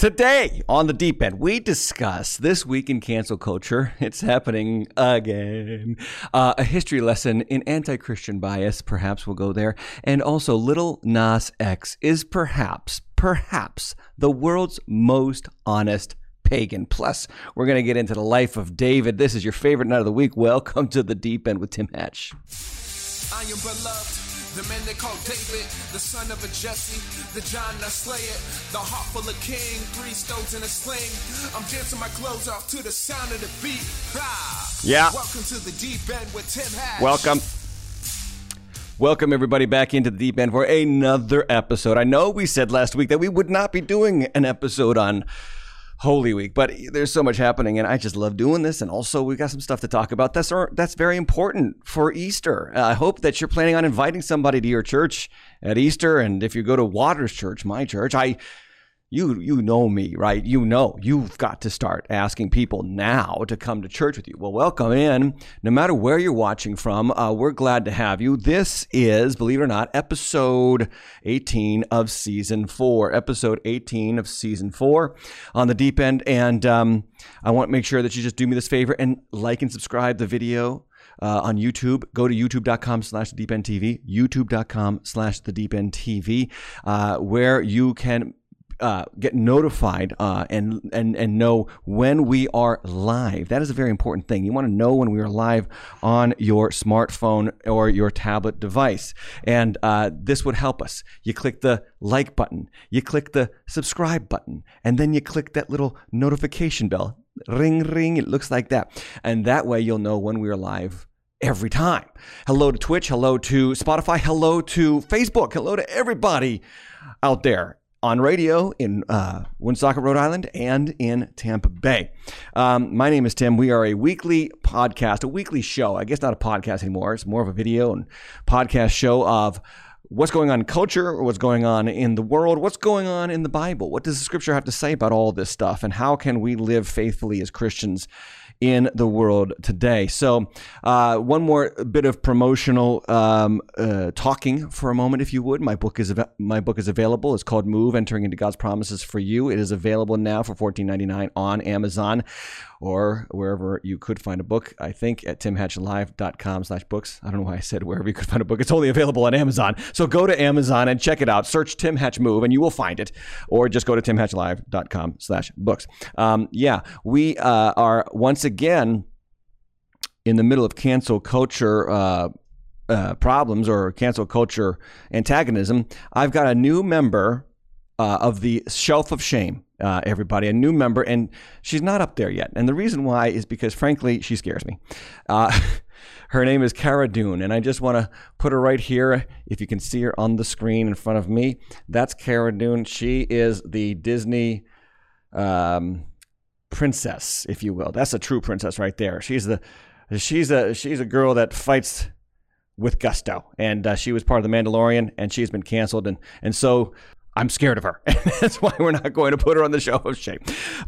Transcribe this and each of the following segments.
Today on the deep end, we discuss this week in cancel culture. It's happening again. Uh, a history lesson in anti Christian bias, perhaps we'll go there. And also, Little Nas X is perhaps, perhaps the world's most honest pagan. Plus, we're going to get into the life of David. This is your favorite night of the week. Welcome to the deep end with Tim Hatch. I am beloved. The man they call David, the son of a Jesse, the John I slay it, the heart full of king, three stones in a sling. I'm dancing my clothes off to the sound of the beat. Ah. Yeah. Welcome to the deep end with Tim Hatch. Welcome. Welcome, everybody, back into the deep end for another episode. I know we said last week that we would not be doing an episode on Holy Week. But there's so much happening, and I just love doing this. And also, we've got some stuff to talk about. That's that's very important for Easter. Uh, I hope that you're planning on inviting somebody to your church at Easter. And if you go to Waters Church, my church, I you you know me, right? You know you've got to start asking people now to come to church with you. Well, welcome in. No matter where you're watching from, uh, we're glad to have you. This is, believe it or not, episode 18 of season four. Episode 18 of season four on the deep end, and um, I want to make sure that you just do me this favor and like and subscribe the video uh, on YouTube. Go to youtube.com slash the deep end TV, youtube.com slash the deep end TV, uh, where you can uh, get notified uh, and and and know when we are live. That is a very important thing. You want to know when we are live on your smartphone or your tablet device, and uh, this would help us. You click the like button, you click the subscribe button, and then you click that little notification bell. Ring ring. It looks like that, and that way you'll know when we are live every time. Hello to Twitch, hello to Spotify, hello to Facebook, hello to everybody out there on radio in uh, Woonsocket, Rhode Island, and in Tampa Bay. Um, my name is Tim. We are a weekly podcast, a weekly show. I guess not a podcast anymore. It's more of a video and podcast show of what's going on in culture, what's going on in the world, what's going on in the Bible. What does the scripture have to say about all this stuff, and how can we live faithfully as Christians in the world today. So, uh, one more bit of promotional um, uh, talking for a moment, if you would. My book is av- my book is available. It's called Move: Entering into God's Promises for You. It is available now for fourteen ninety nine on Amazon or wherever you could find a book. I think at timhatchlive.com slash books. I don't know why I said wherever you could find a book. It's only available on Amazon. So go to Amazon and check it out. Search Tim Hatch Move and you will find it. Or just go to timhatchlive.com slash books. Um, yeah, we uh, are once again in the middle of cancel culture uh, uh, problems or cancel culture antagonism. I've got a new member uh, of the Shelf of Shame uh, everybody, a new member, and she's not up there yet. And the reason why is because, frankly, she scares me. Uh, her name is Cara Dune, and I just want to put her right here. If you can see her on the screen in front of me, that's Cara Dune. She is the Disney um, princess, if you will. That's a true princess right there. She's the she's a she's a girl that fights with gusto, and uh, she was part of the Mandalorian, and she's been canceled, and and so I'm scared of her. That's why we're not going to put her on the show of shame.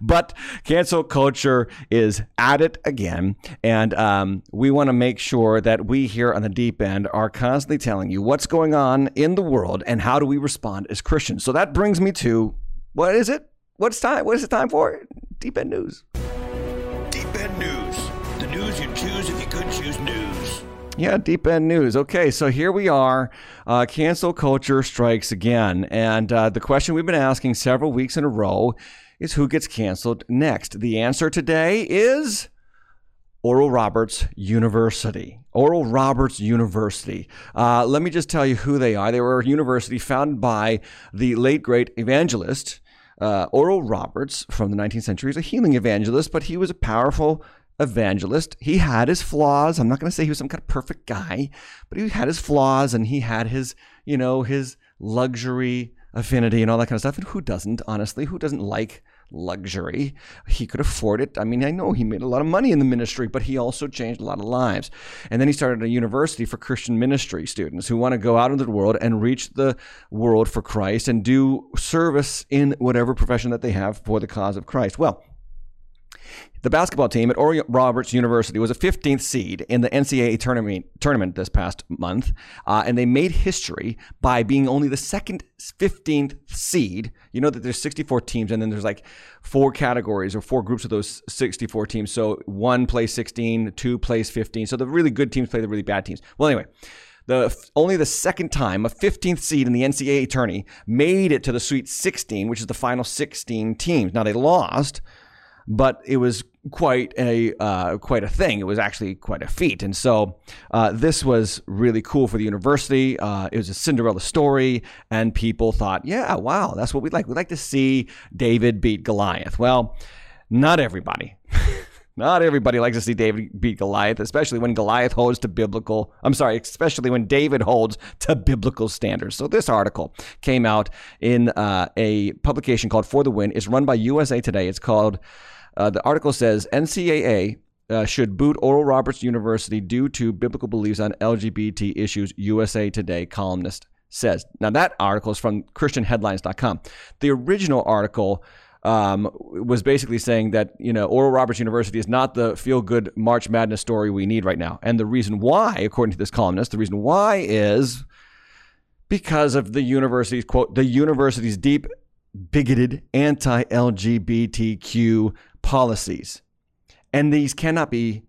But cancel culture is at it again. And um, we want to make sure that we here on the deep end are constantly telling you what's going on in the world and how do we respond as Christians. So that brings me to what is it? What's time? What is it time for? Deep end news. Deep end news. The news you choose if you could choose news. Yeah, deep end news. Okay, so here we are. Uh, cancel culture strikes again. And uh, the question we've been asking several weeks in a row is who gets canceled next? The answer today is Oral Roberts University. Oral Roberts University. Uh, let me just tell you who they are. They were a university founded by the late great evangelist. Uh, Oral Roberts from the 19th century is a healing evangelist, but he was a powerful evangelist. He had his flaws. I'm not going to say he was some kind of perfect guy, but he had his flaws and he had his, you know, his luxury affinity and all that kind of stuff. And who doesn't, honestly? Who doesn't like luxury? He could afford it. I mean, I know he made a lot of money in the ministry, but he also changed a lot of lives. And then he started a university for Christian ministry students who want to go out into the world and reach the world for Christ and do service in whatever profession that they have for the cause of Christ. Well, The basketball team at Oral Roberts University was a 15th seed in the NCAA tournament, tournament this past month, uh, and they made history by being only the second 15th seed. You know that there's 64 teams, and then there's like four categories or four groups of those 64 teams. So one plays 16, two plays 15. So the really good teams play the really bad teams. Well, anyway the only the second time a 15th seed in the NCAA tourney made it to the Sweet 16, which is the final 16 teams. Now they lost, but it was quite a uh, quite a thing. It was actually quite a feat, and so uh, this was really cool for the university. Uh, it was a Cinderella story, and people thought, "Yeah, wow, that's what we like. We'd like to see David beat Goliath." Well, not everybody. Not everybody likes to see David beat Goliath, especially when Goliath holds to biblical, I'm sorry, especially when David holds to biblical standards. So this article came out in uh, a publication called For the Win. It's run by USA Today. It's called uh, the article says NCAA uh, should boot Oral Roberts University due to biblical beliefs on LGBT issues, USA Today columnist says. Now, that article is from ChristianHeadlines.com. The original article um, was basically saying that, you know, Oral Roberts University is not the feel good March Madness story we need right now. And the reason why, according to this columnist, the reason why is because of the university's, quote, the university's deep bigoted anti LGBTQ policies. And these cannot be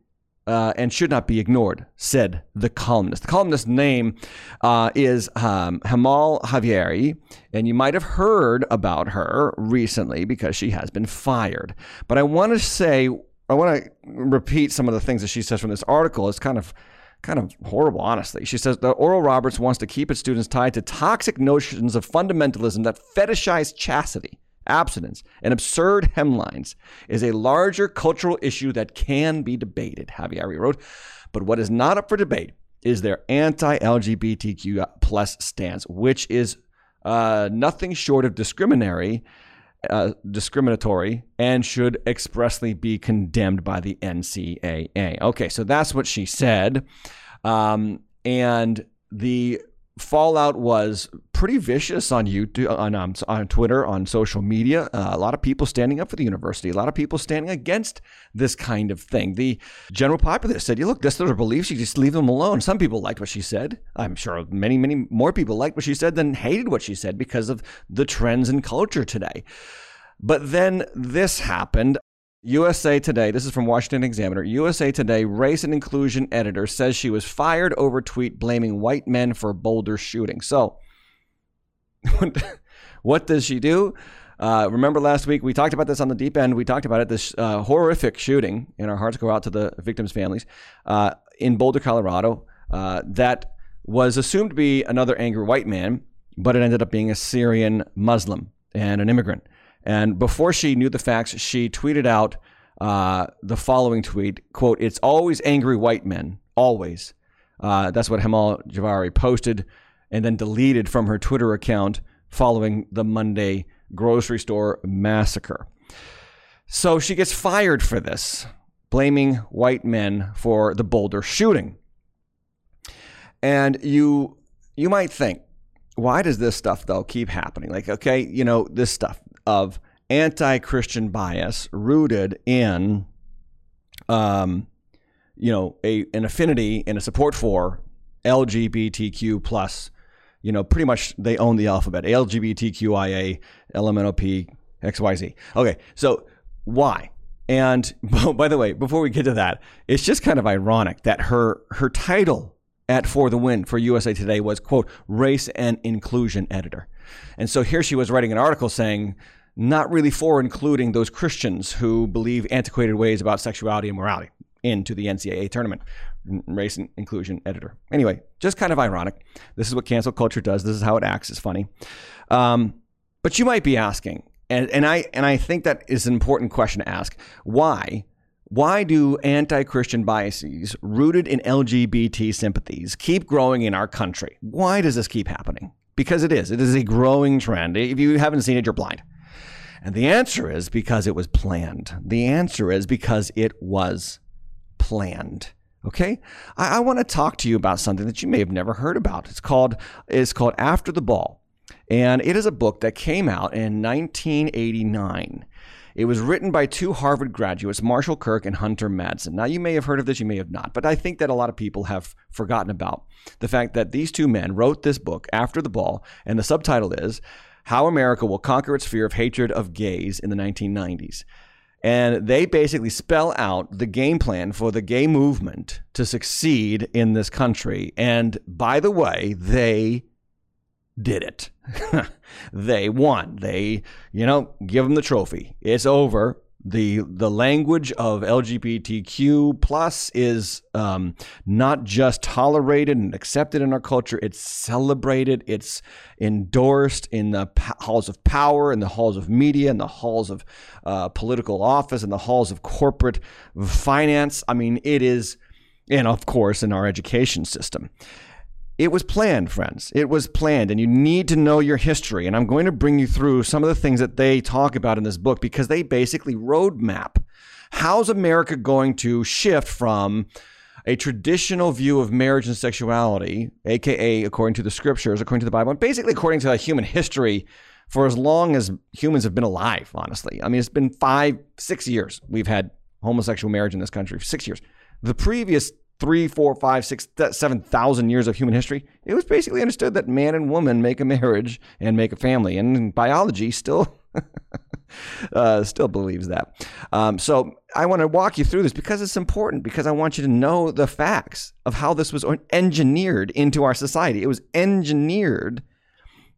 uh, and should not be ignored, said the columnist. The columnist's name uh, is um, Hemal Jhaveri, and you might have heard about her recently because she has been fired. But I want to say, I want to repeat some of the things that she says from this article. It's kind of kind of horrible, honestly. She says that Oral Roberts wants to keep its students tied to toxic notions of fundamentalism that fetishize chastity abstinence, and absurd hemlines is a larger cultural issue that can be debated, Jhaveri wrote. But what is not up for debate is their anti-LGBTQ plus stance, which is uh, nothing short of discriminatory, uh, discriminatory, and should expressly be condemned by the NCAA. Okay, so that's what she said, um, and the fallout was pretty vicious on YouTube, on um, on Twitter, on social media. Uh, a lot of people standing up for the university. A lot of people standing against this kind of thing. The general populace said, "You look, this are her beliefs. You just leave them alone." Some people liked what she said. I'm sure many, many more people liked what she said than hated what she said because of the trends in culture today. But then this happened. USA Today, this is from Washington Examiner. USA Today race and inclusion editor says she was fired over tweet blaming white men for Boulder shooting. So, what does she do? Uh, remember last week we talked about this on the deep end. We talked about it. This uh, horrific shooting, and our hearts go out to the victims' families uh, in Boulder, Colorado. Uh, that was assumed to be another angry white man, but it ended up being a Syrian Muslim and an immigrant. And before she knew the facts, she tweeted out uh, the following tweet: "Quote: It's always angry white men, always." Uh, that's what Hemal Jhaveri posted, and then deleted from her Twitter account following the Monday grocery store massacre. So she gets fired for this, blaming white men for the Boulder shooting. And you you might think, why does this stuff though keep happening? Like, okay, you know, this stuff of anti Christian bias rooted in, um, you know, a, an affinity and a support for LGBTQ plus. You know, pretty much they own the alphabet LGBTQIA, LMNOP, XYZ. Okay, so why? And by the way, before we get to that, it's just kind of ironic that her her title at For the Win for USA Today was quote race and inclusion editor. And so here she was writing an article saying, not really for including those Christians who believe antiquated ways about sexuality and morality into the NCAA tournament. Race and inclusion editor. Anyway, just kind of ironic. This is what cancel culture does. This is how it acts. It's funny. Um, but you might be asking, and, and I and I think that is an important question to ask. Why? Why do anti Christian biases rooted in LGBT sympathies keep growing in our country? Why does this keep happening? Because it is. It is a growing trend. If you haven't seen it, you're blind. And the answer is because it was planned. The answer is because it was planned. Okay, I, I want to talk to you about something that you may have never heard about. It's called it's called After the Ball, and it is a book that came out in 1989. It was written by two Harvard graduates, Marshall Kirk and Hunter Madsen. Now, you may have heard of this, you may have not, but I think that a lot of people have forgotten about the fact that these two men wrote this book after the ball, and the subtitle is How America Will Conquer Its Fear of Hatred of Gays in the 1990s. And they basically spell out the game plan for the gay movement to succeed in this country. And by the way, they did it. they won. They, you know, give them the trophy. It's over. The the language of LGBTQ plus is um, not just tolerated and accepted in our culture. It's celebrated. It's endorsed in the halls of power, in the halls of media, in the halls of uh, political office, in the halls of corporate finance. I mean, it is, and of course, in our education system. It was planned, friends. It was planned, and you need to know your history. And I'm going to bring you through some of the things that they talk about in this book because they basically roadmap how's America going to shift from a traditional view of marriage and sexuality, aka according to the scriptures, according to the Bible, and basically according to human history for as long as humans have been alive, honestly. I mean, it's been five, six years we've had homosexual marriage in this country, six years. The previous three, four, five, six, seven thousand years of human history, it was basically understood that man and woman make a marriage and make a family, and biology still. uh, still believes that. Um, so I want to walk you through this because it's important because I want you to know the facts of how this was engineered into our society. It was engineered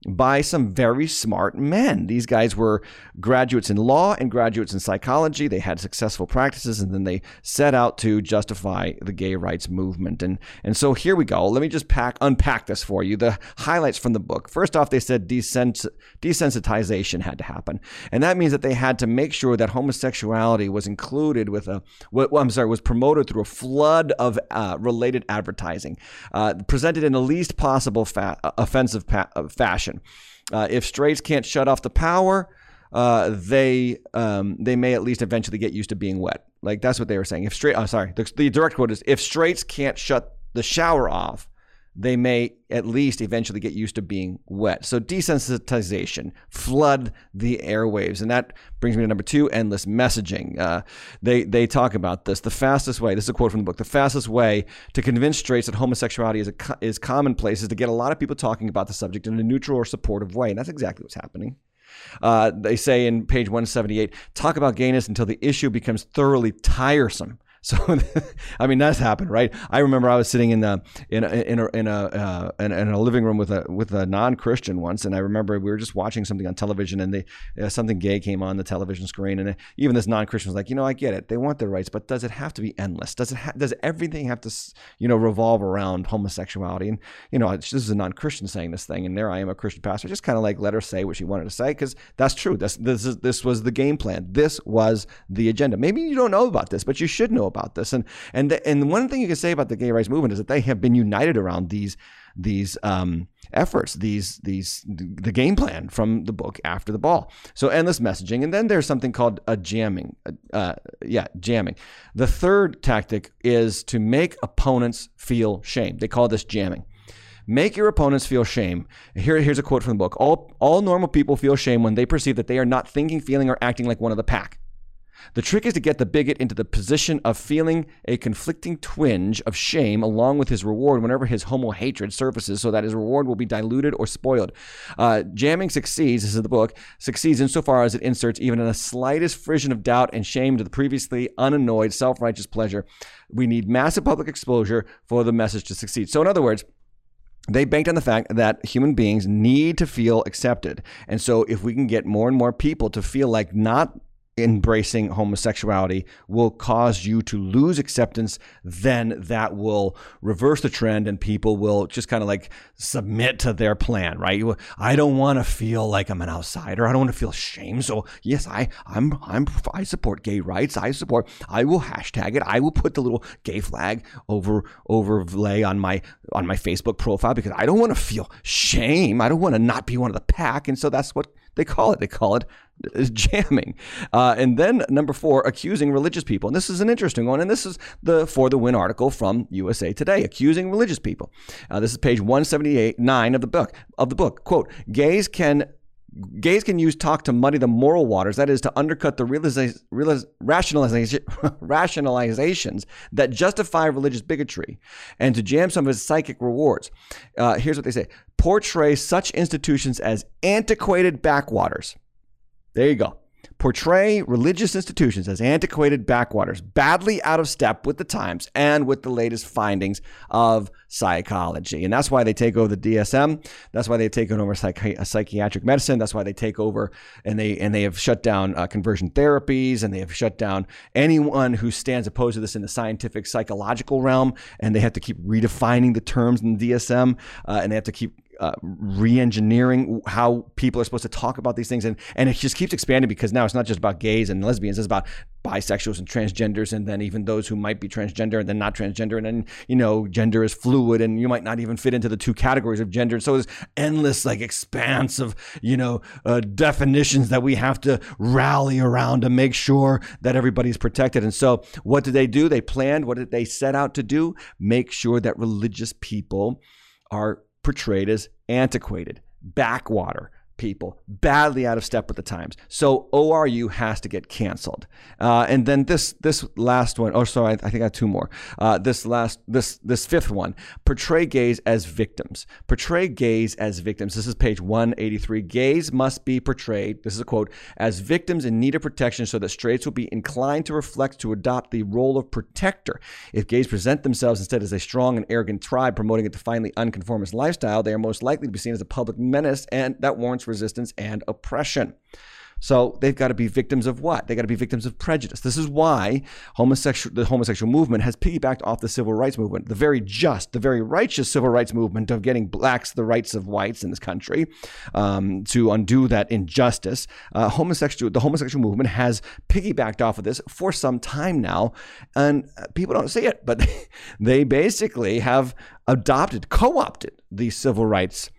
by some very smart men. These guys were graduates in law and graduates in psychology. They had successful practices and then they set out to justify the gay rights movement. And, and so here we go. Let me just pack, unpack this for you. The highlights from the book. First off, they said desens- desensitization had to happen. And that means that they had to make sure that homosexuality was included with a, well, I'm sorry, was promoted through a flood of uh, related advertising, uh, presented in the least possible fa- offensive pa- uh, Uh, if straights can't shut off the power, uh, they um, they may at least eventually get used to being wet. Like that's what they were saying. If straight, oh, sorry, the, the direct quote is: if straights can't shut the shower off, they may at least eventually get used to being wet. So desensitization, flood the airwaves, and that brings me to number two: endless messaging. Uh, they they talk about this. The fastest way. This is a quote from the book. The fastest way to convince straights that homosexuality is a, is commonplace is to get a lot of people talking about the subject in a neutral or supportive way, and that's exactly what's happening. Uh, they say in page 178 talk about gayness until the issue becomes thoroughly tiresome. So, I mean, that's happened, right? I remember I was sitting in the in a, in a, in a, uh, in, in, a living room with a with a non Christian once, and I remember we were just watching something on television, and they uh, something gay came on the television screen, and even this non Christian was like, you know, I get it, they want their rights, but does it have to be endless? Does it ha- does everything have to you know revolve around homosexuality? And you know, this is a non Christian saying this thing, and there I am, a Christian pastor, just kind of like let her say what she wanted to say because that's true. This this is this was the game plan. This was the agenda. Maybe you don't know about this, but you should know about this. And and and one thing you can say about the gay rights movement is that they have been united around these these um, efforts, these these the game plan from the book after the ball. So endless messaging, and then there's something called a jamming. Uh, yeah, jamming. The third tactic is to make opponents feel shame. They call this jamming. Make your opponents feel shame. Here, here's a quote from the book. All, all normal people feel shame when they perceive that they are not thinking, feeling, or acting like one of the pack. The trick is to get the bigot into the position of feeling a conflicting twinge of shame along with his reward whenever his homo hatred surfaces so that his reward will be diluted or spoiled. Uh, jamming succeeds, this is the book, succeeds insofar as it inserts even in the slightest frisson of doubt and shame to the previously unannoyed self righteous pleasure. We need massive public exposure for the message to succeed. So, in other words, they banked on the fact that human beings need to feel accepted. And so, if we can get more and more people to feel like not embracing homosexuality will cause you to lose acceptance, then that will reverse the trend and people will just kind of like submit to their plan, right? I don't want to feel like I'm an outsider. I don't want to feel shame. So yes, I, I'm, I'm, I support gay rights. I support, I will hashtag it. I will put the little gay flag over, overlay on my, on my Facebook profile because I don't want to feel shame. I don't want to not be one of the pack. And so that's what they call it. They call it jamming. Uh, and then number four, accusing religious people. And this is an interesting one. And this is the For the Win article from USA Today, accusing religious people. Uh, this is page 178, nine of the book, of the book. Quote, gays can gays can use talk to muddy the moral waters, that is, to undercut the realiza- rationalization, rationalizations that justify religious bigotry and to jam some of its psychic rewards. Uh, here's what they say portray such institutions as antiquated backwaters. There you go portray religious institutions as antiquated backwaters, badly out of step with the times and with the latest findings of psychology. And that's why they take over the DSM. That's why they've taken over psychi- psychiatric medicine. That's why they take over and they and they have shut down uh, conversion therapies and they have shut down anyone who stands opposed to this in the scientific psychological realm. And they have to keep redefining the terms in the DSM uh, and they have to keep uh, re-engineering how people are supposed to talk about these things. And and it just keeps expanding because now it's not just about gays and lesbians. It's about bisexuals and transgenders and then even those who might be transgender and then not transgender. And then you know gender is fluid and you might not even fit into the two categories of gender. So there's endless like expanse of you know uh, definitions that we have to rally around to make sure that everybody's protected. And so what did they do? They planned what did they set out to do? Make sure that religious people are portrayed as antiquated, backwater people, badly out of step with the times. So ORU has to get canceled. Uh, and then this this last one, oh sorry, I, I think I have two more. Uh, this last this this fifth one, portray gays as victims. Portray gays as victims. This is page 183. Gays must be portrayed, this is a quote, as victims in need of protection so that straights will be inclined to reflect to adopt the role of protector. If gays present themselves instead as a strong and arrogant tribe promoting a defiantly unconformist lifestyle, they are most likely to be seen as a public menace and that warrants resistance and oppression. So they've got to be victims of what? They've got to be victims of prejudice. This is why homosexual the homosexual movement has piggybacked off the civil rights movement, the very just, the very righteous civil rights movement of getting blacks the rights of whites in this country um, to undo that injustice. Uh, homosexual the homosexual movement has piggybacked off of this for some time now, and people don't see it, but they basically have adopted, co-opted the civil rights.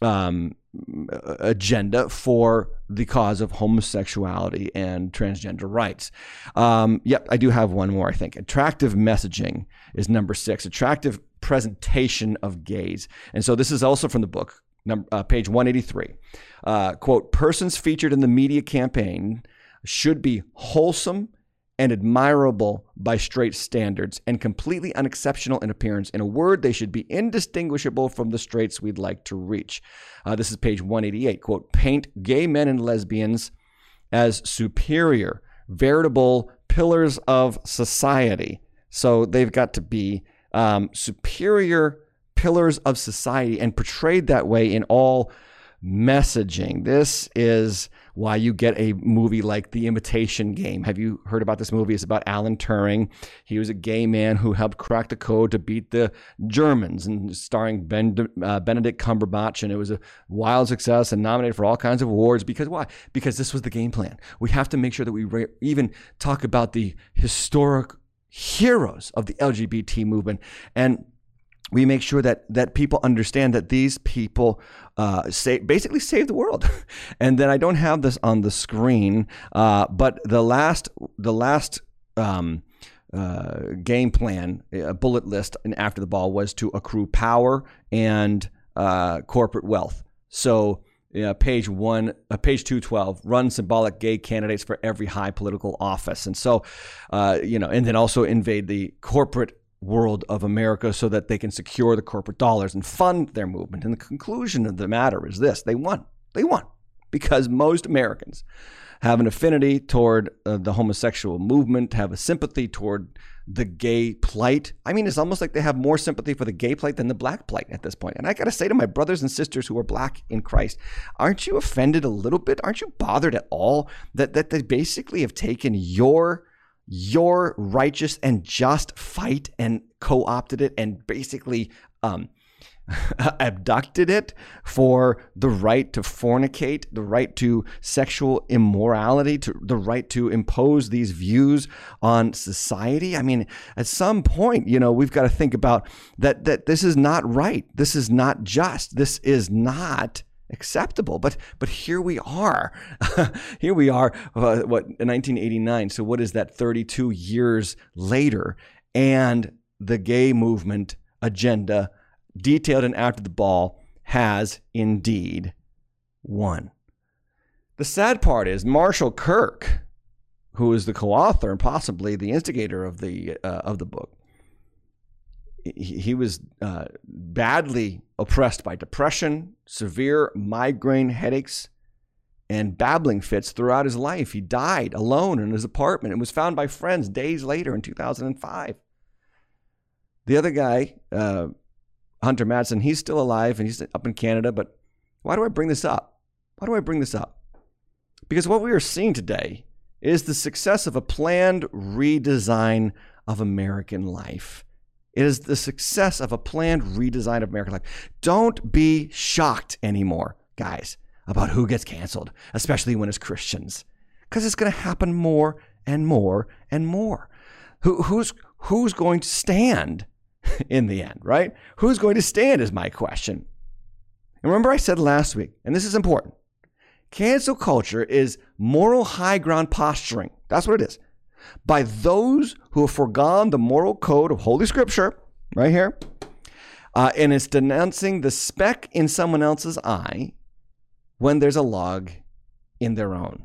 Um, agenda for the cause of homosexuality and transgender rights. Um, yep, I do have one more, I think. Attractive messaging is number six, attractive presentation of gays. And so this is also from the book, number, uh, page 183. Uh, quote, persons featured in the media campaign should be wholesome and admirable by straight standards and completely unexceptional in appearance. In a word, they should be indistinguishable from the straights we'd like to reach. Uh, this is page 188. Quote, paint gay men and lesbians as superior, veritable pillars of society. So they've got to be um, superior pillars of society and portrayed that way in all messaging. This is why you get a movie like The Imitation Game. Have you heard about this movie? It's about Alan Turing. He was a gay man who helped crack the code to beat the Germans, and starring ben, uh, Benedict Cumberbatch. And it was a wild success and nominated for all kinds of awards. Because why? Because this was the game plan. We have to make sure that we re- even talk about the historic heroes of the LGBT movement and we make sure that that people understand that these people uh, say, basically save the world. and then I don't have this on the screen, uh, but the last the last um, uh, game plan, a bullet list, and after the ball was to accrue power and uh, corporate wealth. So. page one, uh, page two twelve, run symbolic gay candidates for every high political office, and so, uh, you know, and then also invade the corporate world of America so that they can secure the corporate dollars and fund their movement. And the conclusion of the matter is this they won. They won because most Americans have an affinity toward uh, the homosexual movement, have a sympathy toward the gay plight. I mean, it's almost like they have more sympathy for the gay plight than the black plight at this point. And I got to say to my brothers and sisters who are black in Christ, aren't you offended a little bit? Aren't you bothered at all that, that they basically have taken your your righteous and just fight and co opted it and basically um, abducted it for the right to fornicate, the right to sexual immorality, to the right to impose these views on society. I mean, at some point, you know, we've got to think about that that this is not right. This is not just. This is not acceptable. But but here we are, here we are. Uh, what 1989? So what is that? 32 years later, and the gay movement agenda, detailed and after the ball, has indeed won. The sad part is Marshall Kirk, who is the co-author and possibly the instigator of the uh, of the book. He, was uh, badly oppressed by depression, severe migraine headaches, and babbling fits throughout his life. He died alone in his apartment and was found by friends days later in 2005. The other guy, uh, Hunter Madsen, he's still alive and he's up in Canada. But why do I bring this up? Why do I bring this up? Because what we are seeing today is the success of a planned redesign of American life. It is the success of a planned redesign of American life. Don't be shocked anymore, guys, about who gets canceled, especially when it's Christians, because it's going to happen more and more and more. Who, who's who's going to stand in the end, right? Who's going to stand is my question. And remember, I said last week, and this is important cancel culture is moral high ground posturing. That's what it is. By those who have foregone the moral code of Holy Scripture, right here, uh, and it's denouncing the speck in someone else's eye when there's a log in their own.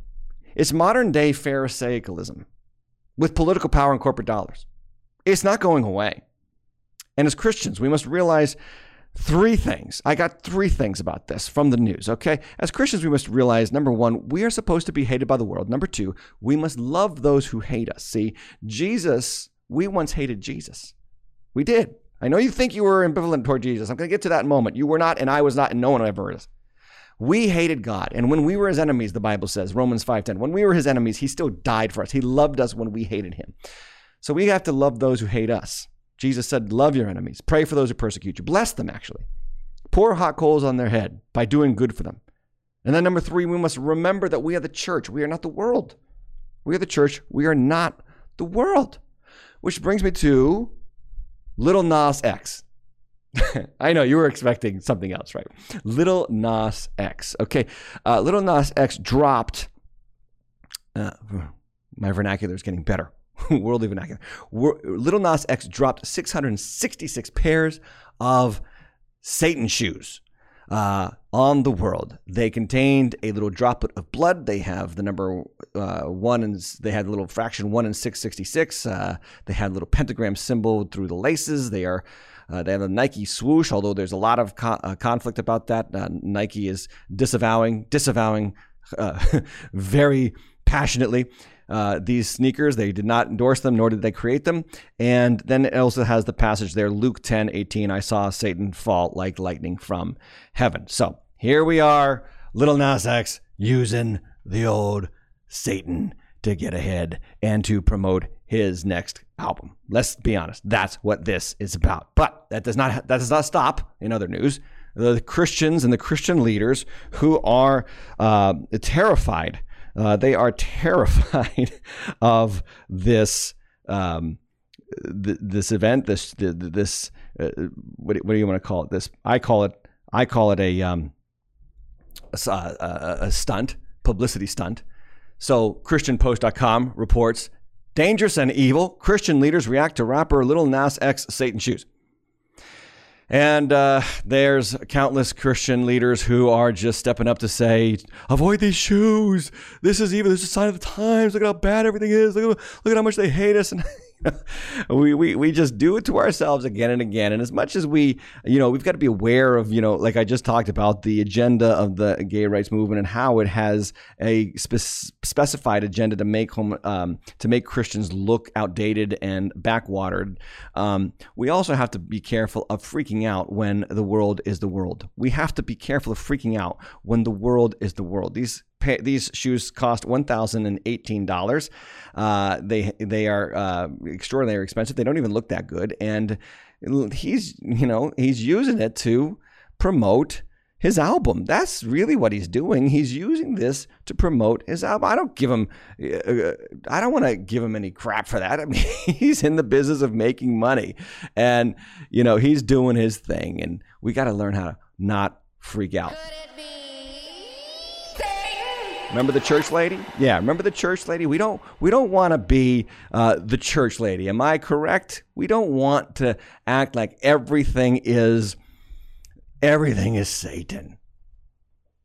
It's modern day Pharisaicalism with political power and corporate dollars. It's not going away. And as Christians, we must realize three things. I got three things about this from the news, okay? As Christians, we must realize number one, we are supposed to be hated by the world. Number two, we must love those who hate us. See, Jesus, we once hated Jesus. We did. I know you think you were ambivalent toward Jesus. I'm going to get to that moment. You were not, and I was not, and no one ever is. We hated God. And when we were his enemies, the Bible says, Romans 5:10, when we were his enemies, he still died for us. He loved us when we hated him. So we have to love those who hate us. Jesus said, Love your enemies, pray for those who persecute you, bless them, actually. Pour hot coals on their head by doing good for them. And then, number three, we must remember that we are the church. We are not the world. We are the church. We are not the world. Which brings me to Little Nas X. I know you were expecting something else, right? Little Nas X. Okay. Uh, Little Nas X dropped. Uh, my vernacular is getting better. worldly vernacular. Little Nas X dropped 666 pairs of Satan shoes uh, on the world. They contained a little droplet of blood. They have the number uh, one and they had a little fraction one and six sixty six. Uh, they had a little pentagram symbol through the laces. They are. Uh, they have a Nike swoosh, although there's a lot of co- uh, conflict about that. Uh, Nike is disavowing, disavowing very passionately uh, these sneakers. They did not endorse them, nor did they create them. And then it also has the passage there, Luke 10 18. I saw Satan fall like lightning from heaven. So here we are, little Nas X using the old Satan to get ahead and to promote his next album. Let's be honest, that's what this is about. But that does not that does not stop. In other news, the Christians and the Christian leaders who are uh, terrified uh, they are terrified of this um, th- this event. This this uh, what, what, do you want to call it? This I call it I call it a um, a, a, a stunt, publicity stunt. So ChristianPost.com reports dangerous and evil. Christian leaders react to rapper Little Nas X Satan shoes. And uh, there's countless Christian leaders who are just stepping up to say, avoid these shoes. This is even, this is a sign of the times. Look at how bad everything is. Look, look at how much they hate us. And we, we, we just do it to ourselves again and again. And as much as we, you know, we've got to be aware of, you know, like I just talked about the agenda of the gay rights movement and how it has a spe- specified agenda to make home, um, to make Christians look outdated and backwatered. Um, we also have to be careful of freaking out when the world is the world. We have to be careful of freaking out when the world is the world. These these shoes cost one thousand and eighteen dollars. Uh, they they are uh, extraordinarily expensive. They don't even look that good, and he's you know he's using it to promote his album. That's really what he's doing. He's using this to promote his album. I don't give him, uh, I don't want to give him any crap for that. I mean, he's in the business of making money and, you know, he's doing his thing. And we got to learn how to not freak out. Remember the church lady? Yeah, remember the church lady? We don't we don't want to be uh, the church lady. Am I correct? We don't want to act like everything is everything is Satan.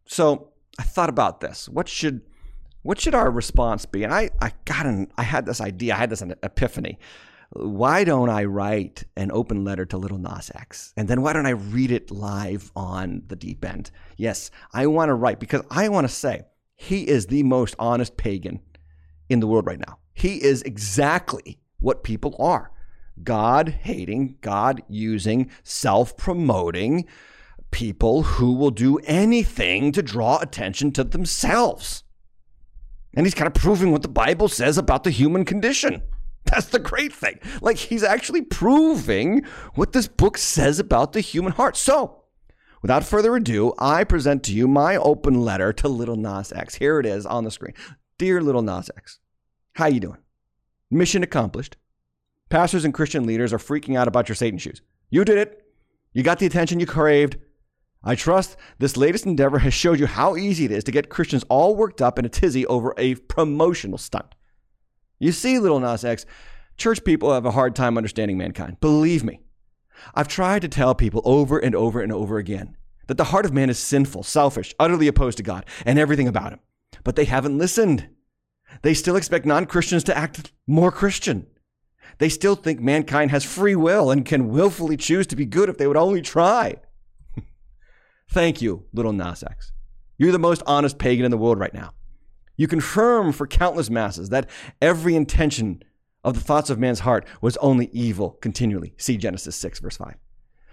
So I thought about this. What should what should our response be? And I, I got an, I had this idea, I had this epiphany. Why don't I write an open letter to Little Nas X? And then why don't I read it live on the deep end? Yes, I want to write because I want to say he is the most honest pagan in the world right now. He is exactly what people are God hating, God using, self promoting people who will do anything to draw attention to themselves. And he's kind of proving what the Bible says about the human condition. That's the great thing. Like he's actually proving what this book says about the human heart. So, without further ado, I present to you my open letter to Little Nas X. Here it is on the screen. Dear Little Nas X, how you doing? Mission accomplished. Pastors and Christian leaders are freaking out about your Satan shoes. You did it. You got the attention you craved. I trust this latest endeavor has showed you how easy it is to get Christians all worked up in a tizzy over a promotional stunt. You see, little Nas X, church people have a hard time understanding mankind. Believe me. I've tried to tell people over and over and over again that the heart of man is sinful, selfish, utterly opposed to God and everything about him. But they haven't listened. They still expect non Christians to act more Christian. They still think mankind has free will and can willfully choose to be good if they would only try. Thank you, little Nas X. You're the most honest pagan in the world right now. You confirm for countless masses that every intention of the thoughts of man's heart was only evil continually. See Genesis 6, verse 5.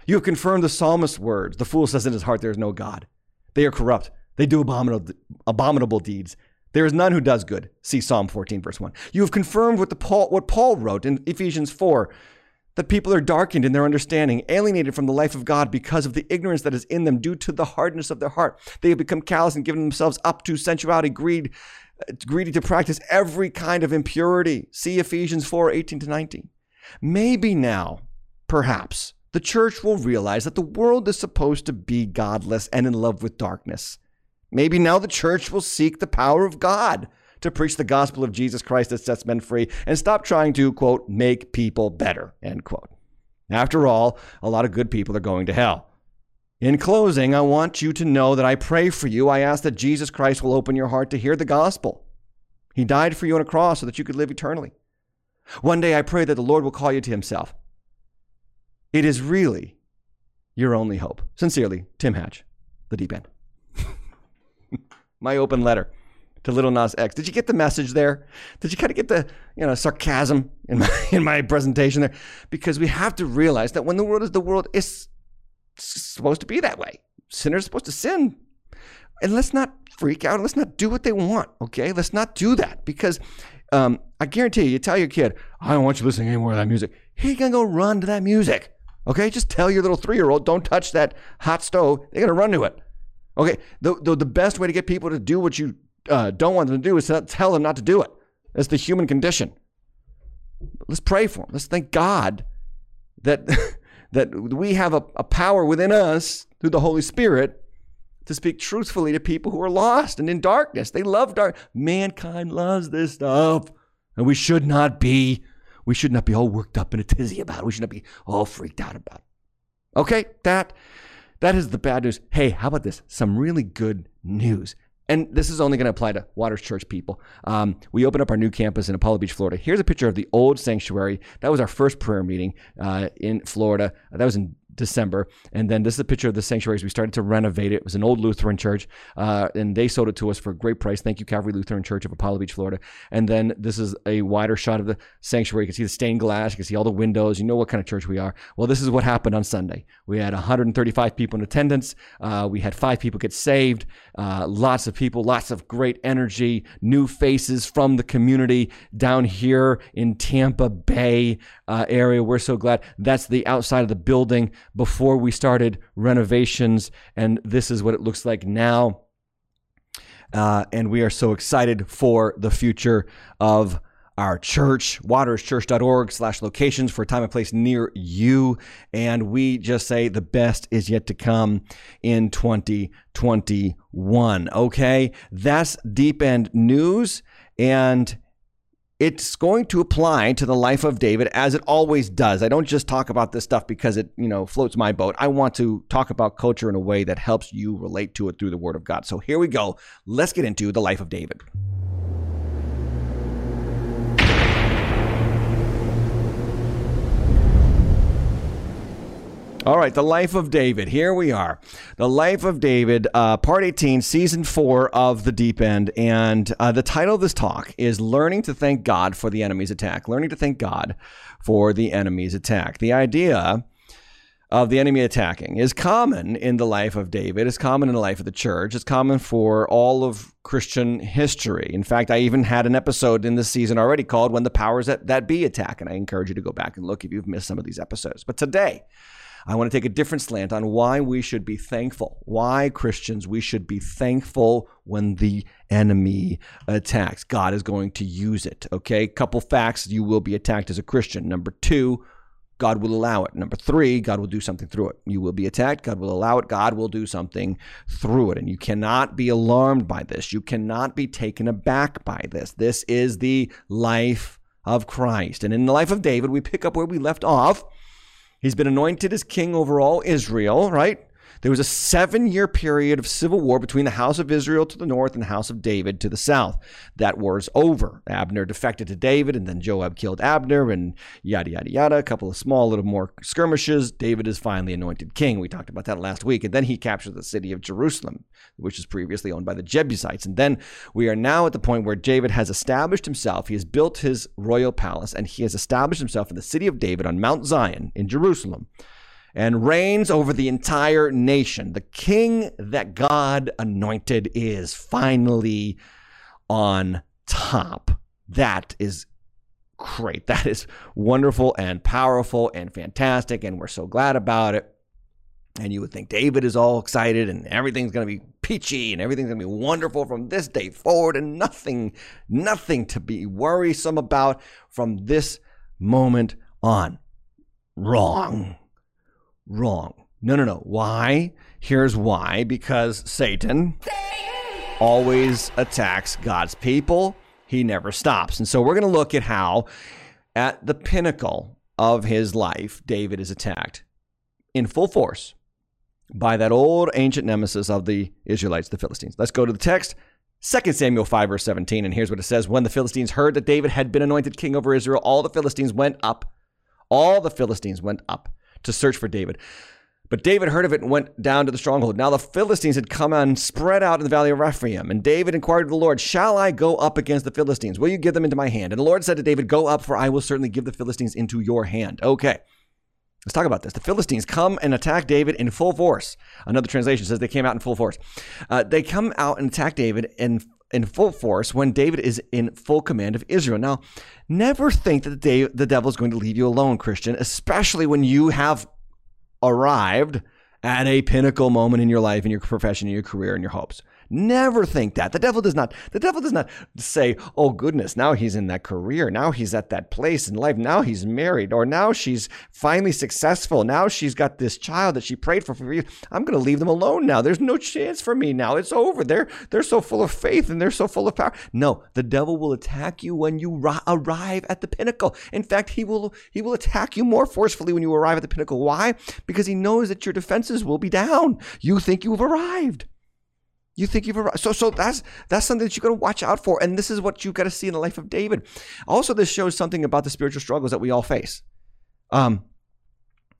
You have confirmed the psalmist's words. The fool says in his heart, There is no God. They are corrupt. They do abominable, abominable deeds. There is none who does good. See Psalm 14, verse 1. You have confirmed what, the Paul, what Paul wrote in Ephesians 4 that people are darkened in their understanding, alienated from the life of God because of the ignorance that is in them due to the hardness of their heart. They have become callous and given themselves up to sensuality, greed, Uh, greedy to practice every kind of impurity. See Ephesians 4 18 to 19. Maybe now, perhaps, the church will realize that the world is supposed to be godless and in love with darkness. Maybe now the church will seek the power of God to preach the gospel of Jesus Christ that sets men free and stop trying to, quote, make people better, end quote. After all, a lot of good people are going to hell. In closing, I want you to know that I pray for you. I ask that Jesus Christ will open your heart to hear the gospel. He died for you on a cross so that you could live eternally. One day I pray that the Lord will call you to himself. It is really your only hope. Sincerely, Tim Hatch, The Deep End. My open letter to Little Nas X. Did you get the message there? Did you kind of get the you know sarcasm in my in my presentation there? Because we have to realize that when the world is the world is supposed to be that way. Sinners are supposed to sin. And let's not freak out. Let's not do what they want. Okay, let's not do that because um, I guarantee you, you tell your kid, I don't want you listening anymore to that music. He's gonna go run to that music. Okay, just tell your little three year old, don't touch that hot stove. They're gonna run to it. Okay, the, the, the best way to get people to do what you uh, don't want them to do is to tell them not to do it. That's the human condition. Let's pray for them. Let's thank God that that we have a, a power within us through the Holy Spirit to speak truthfully to people who are lost and in darkness. They love dark. Mankind loves this stuff, and we should not be. We should not be all worked up in a tizzy about it. We should not be all freaked out about it. Okay, that that is the bad news. Hey, how about this? Some really good news and this is only going to apply to Waters Church people. Um, we opened up our new campus in Apollo Beach, Florida. Here's a picture of the old sanctuary. That was our first prayer meeting uh, in Florida. That was in December. And then this is a picture of the sanctuary as We started to renovate it. It was an old Lutheran church, uh, and they sold it to us for a great price. Thank you, Calvary Lutheran Church of Apollo Beach, Florida. And then this is a wider shot of the sanctuary. You can see the stained glass. You can see all the windows. You know what kind of church we are. Well, this is what happened on Sunday. We had 135 people in attendance. Uh, we had five people get saved. Uh, lots of people, lots of great energy, new faces from the community down here in Tampa Bay uh, area. We're so glad. That's the outside of the building before we started renovations, and this is what it looks like now. Uh, and we are so excited for the future of our church, waterschurch.org slash locations for a time and place near you. And we just say the best is yet to come in 2021. Okay. That's deep end news. And it's going to apply to the life of David as it always does. I don't just talk about this stuff because it, you know, floats my boat. I want to talk about culture in a way that helps you relate to it through the word of God. So here we go. Let's get into the life of David. All right, the life of David. Here we are. The life of David, uh, part 18, season four of The Deep End. And uh, the title of this talk is Learning to Thank God for the Enemy's Attack. Learning to thank God for the enemy's attack. The idea of the enemy attacking is common in the life of David, it's common in the life of the church, it's common for all of Christian history. In fact, I even had an episode in this season already called When the Powers That, that Be Attack. And I encourage you to go back and look if you've missed some of these episodes. But today, I want to take a different slant on why we should be thankful. Why, Christians, we should be thankful when the enemy attacks. God is going to use it. Okay, couple facts you will be attacked as a Christian. Number two, God will allow it. Number three, God will do something through it. You will be attacked. God will allow it. God will do something through it. And you cannot be alarmed by this. You cannot be taken aback by this. This is the life of Christ. And in the life of David, we pick up where we left off He's been anointed as king over all Israel, right? There was a seven year period of civil war between the house of Israel to the north and the house of David to the south. That war is over. Abner defected to David, and then Joab killed Abner, and yada, yada, yada. A couple of small, little more skirmishes. David is finally anointed king. We talked about that last week. And then he captured the city of Jerusalem, which was previously owned by the Jebusites. And then we are now at the point where David has established himself. He has built his royal palace, and he has established himself in the city of David on Mount Zion in Jerusalem and reigns over the entire nation. The king that God anointed is finally on top. That is great. That is wonderful and powerful and fantastic. And we're so glad about it. And you would think David is all excited and everything's going to be peachy and everything's going to be wonderful from this day forward and nothing, nothing to be worrisome about from this moment on. Wrong wrong. No, no, no. Why? Here's why because Satan always attacks God's people. He never stops. And so we're going to look at how, at the pinnacle of his life, David is attacked in full force by that old ancient nemesis of the Israelites, the Philistines. Let's go to the text. 2 Samuel 5, verse 17, and here's what it says When the Philistines heard that David had been anointed king over Israel, all the Philistines went up. All the Philistines went up to search for David. But David heard of it and went down to the stronghold. Now the Philistines had come and spread out in the valley of Rephaim. And David inquired of the Lord, Shall I go up against the Philistines? Will you give them into my hand? And the Lord said to David, Go up, for I will certainly give the Philistines into your hand. Okay. Let's talk about this. The Philistines come and attack David in full force. Another translation says they came out in full force. Uh, they come out and attack David in in full force when David is in full command of Israel. Now, never think that the, devil is going to leave you alone, Christian, especially when you have arrived at a pinnacle moment in your life, in your profession, in your career, in your hopes. Never think that. The devil does not, the devil does not say, oh goodness, now he's in that career. Now he's at that place in life. Now he's married or now she's finally successful. Now she's got this child that she prayed for for years. I'm going to leave them alone now. There's no chance for me now. It's over. They're, they're so full of faith and they're so full of power. No, the devil will attack you when you ri- arrive at the pinnacle. In fact, he will, he will attack you more forcefully when you arrive at the pinnacle. Why? Because he knows that your defenses will be down. You think you've arrived. You think you've arrived. So, so that's that's something that you got to watch out for, and this is what you got to see in the life of David. Also, this shows something about the spiritual struggles that we all face. Um,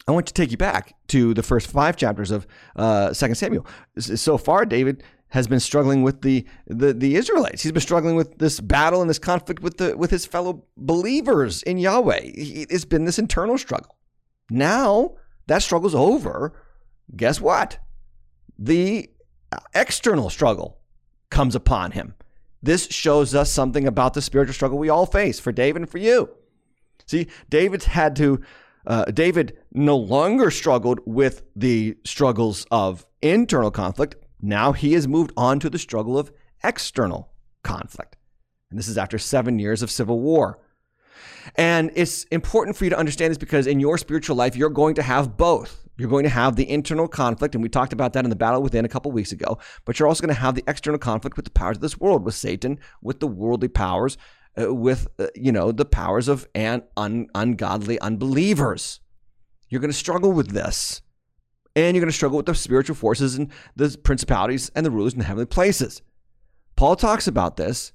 I want to take you back to the first five chapters of uh, Second Samuel. So far, David has been struggling with the, the the Israelites. He's been struggling with this battle and this conflict with the with his fellow believers in Yahweh. It's been this internal struggle. Now that struggle's over. Guess what? The external struggle comes upon him. This shows us something about the spiritual struggle we all face for David and for you. See, David's had to, uh, David no longer struggled with the struggles of internal conflict. Now he has moved on to the struggle of external conflict. And this is after seven years of civil war. And it's important for you to understand this because in your spiritual life, you're going to have both. You're going to have the internal conflict, and we talked about that in the battle within a couple weeks ago, but you're also going to have the external conflict with the powers of this world, with Satan, with the worldly powers, uh, with, uh, you know, the powers of an un- ungodly unbelievers. You're going to struggle with this. And you're going to struggle with the spiritual forces and the principalities and the rulers in the heavenly places. Paul talks about this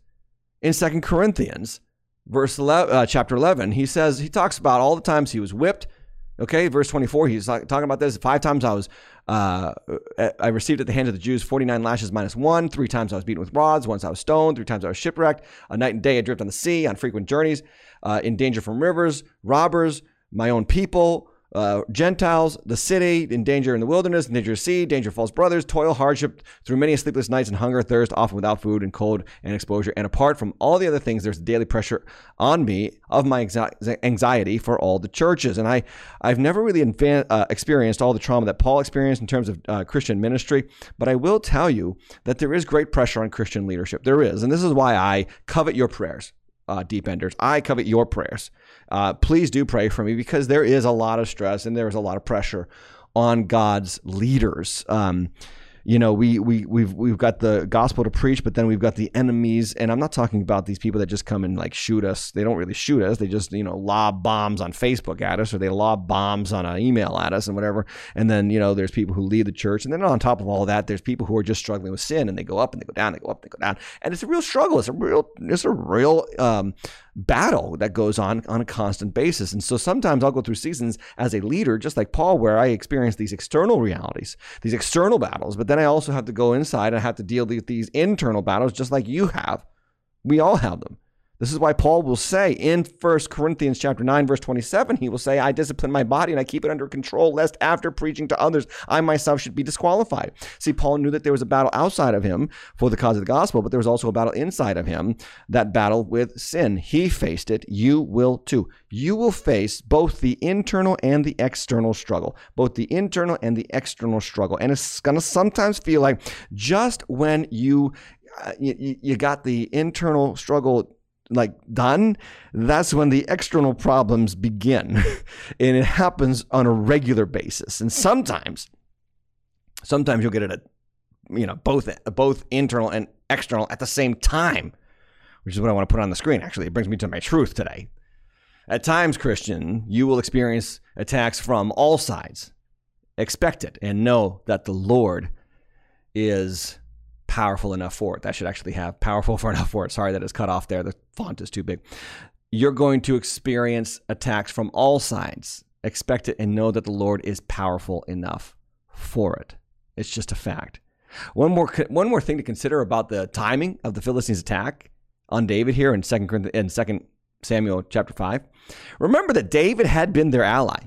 in Second Corinthians, verse 11, uh, chapter 11. He says, he talks about all the times he was whipped. Okay, verse 24, he's talking about this. Five times I was, uh, I received at the hands of the Jews 49 lashes minus one. Three times I was beaten with rods. Once I was stoned. Three times I was shipwrecked. A night and day I drift on the sea on frequent journeys, uh, in danger from rivers, robbers, my own people, uh, Gentiles, the city, in danger in the wilderness, in danger of sea, danger of false brothers, toil, hardship through many sleepless nights and hunger, thirst, often without food and cold and exposure. And apart from all the other things, there's daily pressure on me of my anxiety for all the churches. And I, I've never really uh, experienced all the trauma that Paul experienced in terms of uh, Christian ministry, but I will tell you that there is great pressure on Christian leadership. There is. And this is why I covet your prayers uh, deep enders. I covet your prayers. Uh, please do pray for me because there is a lot of stress and there is a lot of pressure on God's leaders. Um, you know, we we we've we've got the gospel to preach, but then we've got the enemies, and I'm not talking about these people that just come and like shoot us. They don't really shoot us. They just you know lob bombs on Facebook at us, or they lob bombs on an email at us, and whatever. And then you know, there's people who lead the church, and then on top of all that, there's people who are just struggling with sin, and they go up and they go down, they go up, they go down, and it's a real struggle. It's a real it's a real um, battle that goes on on a constant basis. And so sometimes I'll go through seasons as a leader, just like Paul, where I experience these external realities, these external battles, but then I also have to go inside and have to deal with these internal battles, just like you have. We all have them. This is why Paul will say in 1 Corinthians chapter 9 verse 27 he will say I discipline my body and I keep it under control lest after preaching to others I myself should be disqualified. See Paul knew that there was a battle outside of him for the cause of the gospel but there was also a battle inside of him that battle with sin. He faced it, you will too. You will face both the internal and the external struggle. Both the internal and the external struggle. And it's going to sometimes feel like just when you uh, you, you got the internal struggle like done, that's when the external problems begin. and it happens on a regular basis. And sometimes, sometimes you'll get it at, you know, both both internal and external at the same time, which is what I want to put on the screen. Actually, it brings me to my truth today. At times, Christian, you will experience attacks from all sides. Expect it and know that the Lord is powerful enough for it. That should actually have powerful for enough for it. Sorry that it's cut off there. The font is too big. You're going to experience attacks from all sides. Expect it and know that the Lord is powerful enough for it. It's just a fact. One more one more thing to consider about the timing of the Philistines' attack on David here in second in second Samuel chapter five. Remember that David had been their ally.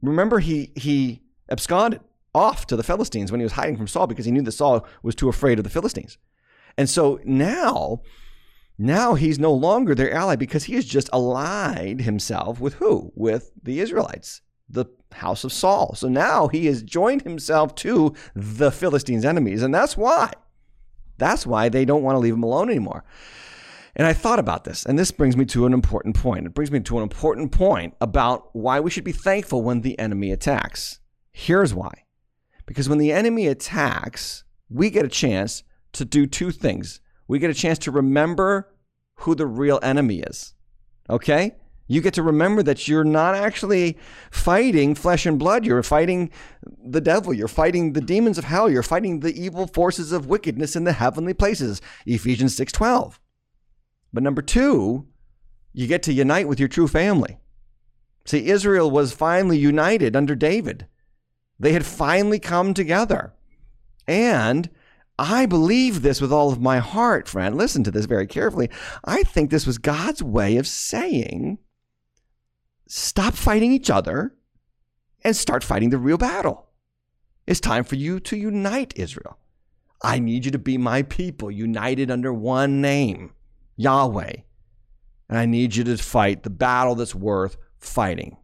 Remember he he absconded off to the Philistines when he was hiding from Saul because he knew that Saul was too afraid of the Philistines. And so now, now he's no longer their ally because he has just allied himself with who? With the Israelites, the house of Saul. So now he has joined himself to the Philistines' enemies. And that's why. That's why they don't want to leave him alone anymore. And I thought about this, and this brings me to an important point. It brings me to an important point about why we should be thankful when the enemy attacks. Here's why because when the enemy attacks, we get a chance to do two things. We get a chance to remember who the real enemy is. Okay? You get to remember that you're not actually fighting flesh and blood. You're fighting the devil. You're fighting the demons of hell. You're fighting the evil forces of wickedness in the heavenly places. Ephesians 6:12. But number 2, you get to unite with your true family. See, Israel was finally united under David. They had finally come together. And I believe this with all of my heart, friend. Listen to this very carefully. I think this was God's way of saying, stop fighting each other and start fighting the real battle. It's time for you to unite Israel. I need you to be my people, united under one name, Yahweh. And I need you to fight the battle that's worth fighting.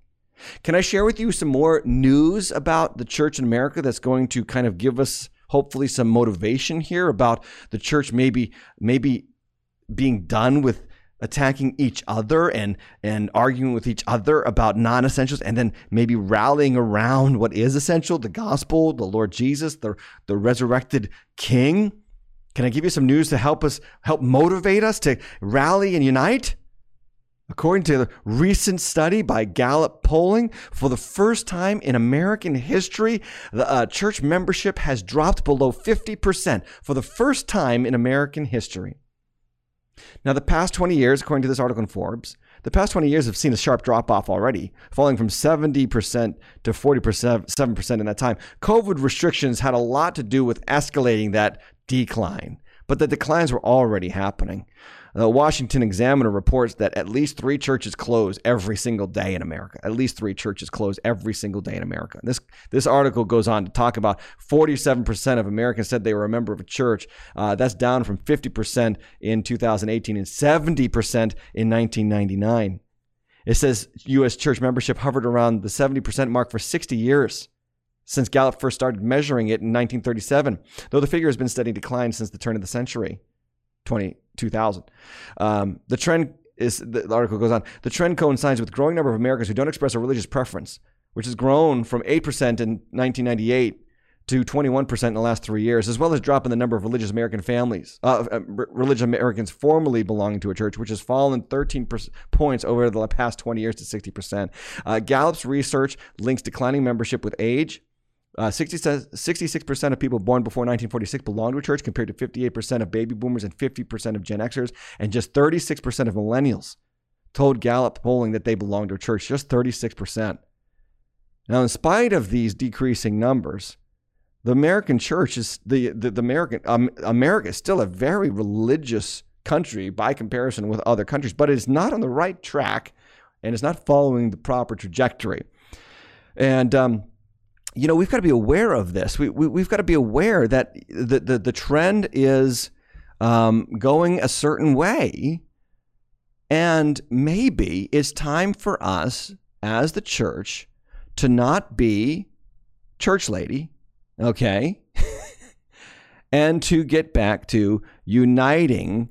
Can I share with you some more news about the church in America that's going to kind of give us hopefully some motivation here about the church maybe maybe being done with attacking each other and and arguing with each other about non-essentials and then maybe rallying around what is essential the gospel the lord jesus the the resurrected king? Can i give you some news to help us help motivate us to rally and unite According to a recent study by Gallup polling, for the first time in American history, the uh, church membership has dropped below 50% for the first time in American history. Now, the past 20 years, according to this article in Forbes, the past 20 years have seen a sharp drop off already, falling from 70% to 47% 7% in that time. COVID restrictions had a lot to do with escalating that decline, but the declines were already happening. The Washington Examiner reports that at least three churches close every single day in America. At least three churches close every single day in America. This this article goes on to talk about 47% of Americans said they were a member of a church. Uh, that's down from 50% in 2018 and 70% in 1999. It says U.S. church membership hovered around the 70% mark for 60 years since Gallup first started measuring it in 1937, though the figure has been steady decline since the turn of the century. 20, 2000. Um, the trend is, the article goes on, the trend coincides with growing number of Americans who don't express a religious preference, which has grown from 8% in 1998 to 21% in the last three years, as well as drop in the number of religious American families, uh, uh religious Americans formerly belonging to a church, which has fallen 13 points over the past 20 years to 60%. Uh, Gallup's research links declining membership with age, uh, 66% of people born before 1946 belong to a church compared to 58% of baby boomers and 50% of Gen Xers. And just 36% of millennials told Gallup polling that they belong to a church. Just 36%. Now, in spite of these decreasing numbers, the American church is the, the, the American um, America is still a very religious country by comparison with other countries, but it is not on the right track and it's not following the proper trajectory. And um, you know, we've got to be aware of this. We, we, have got to be aware that the, the, the trend is um, going a certain way. And maybe it's time for us as the church to not be church lady, okay? and to get back to uniting,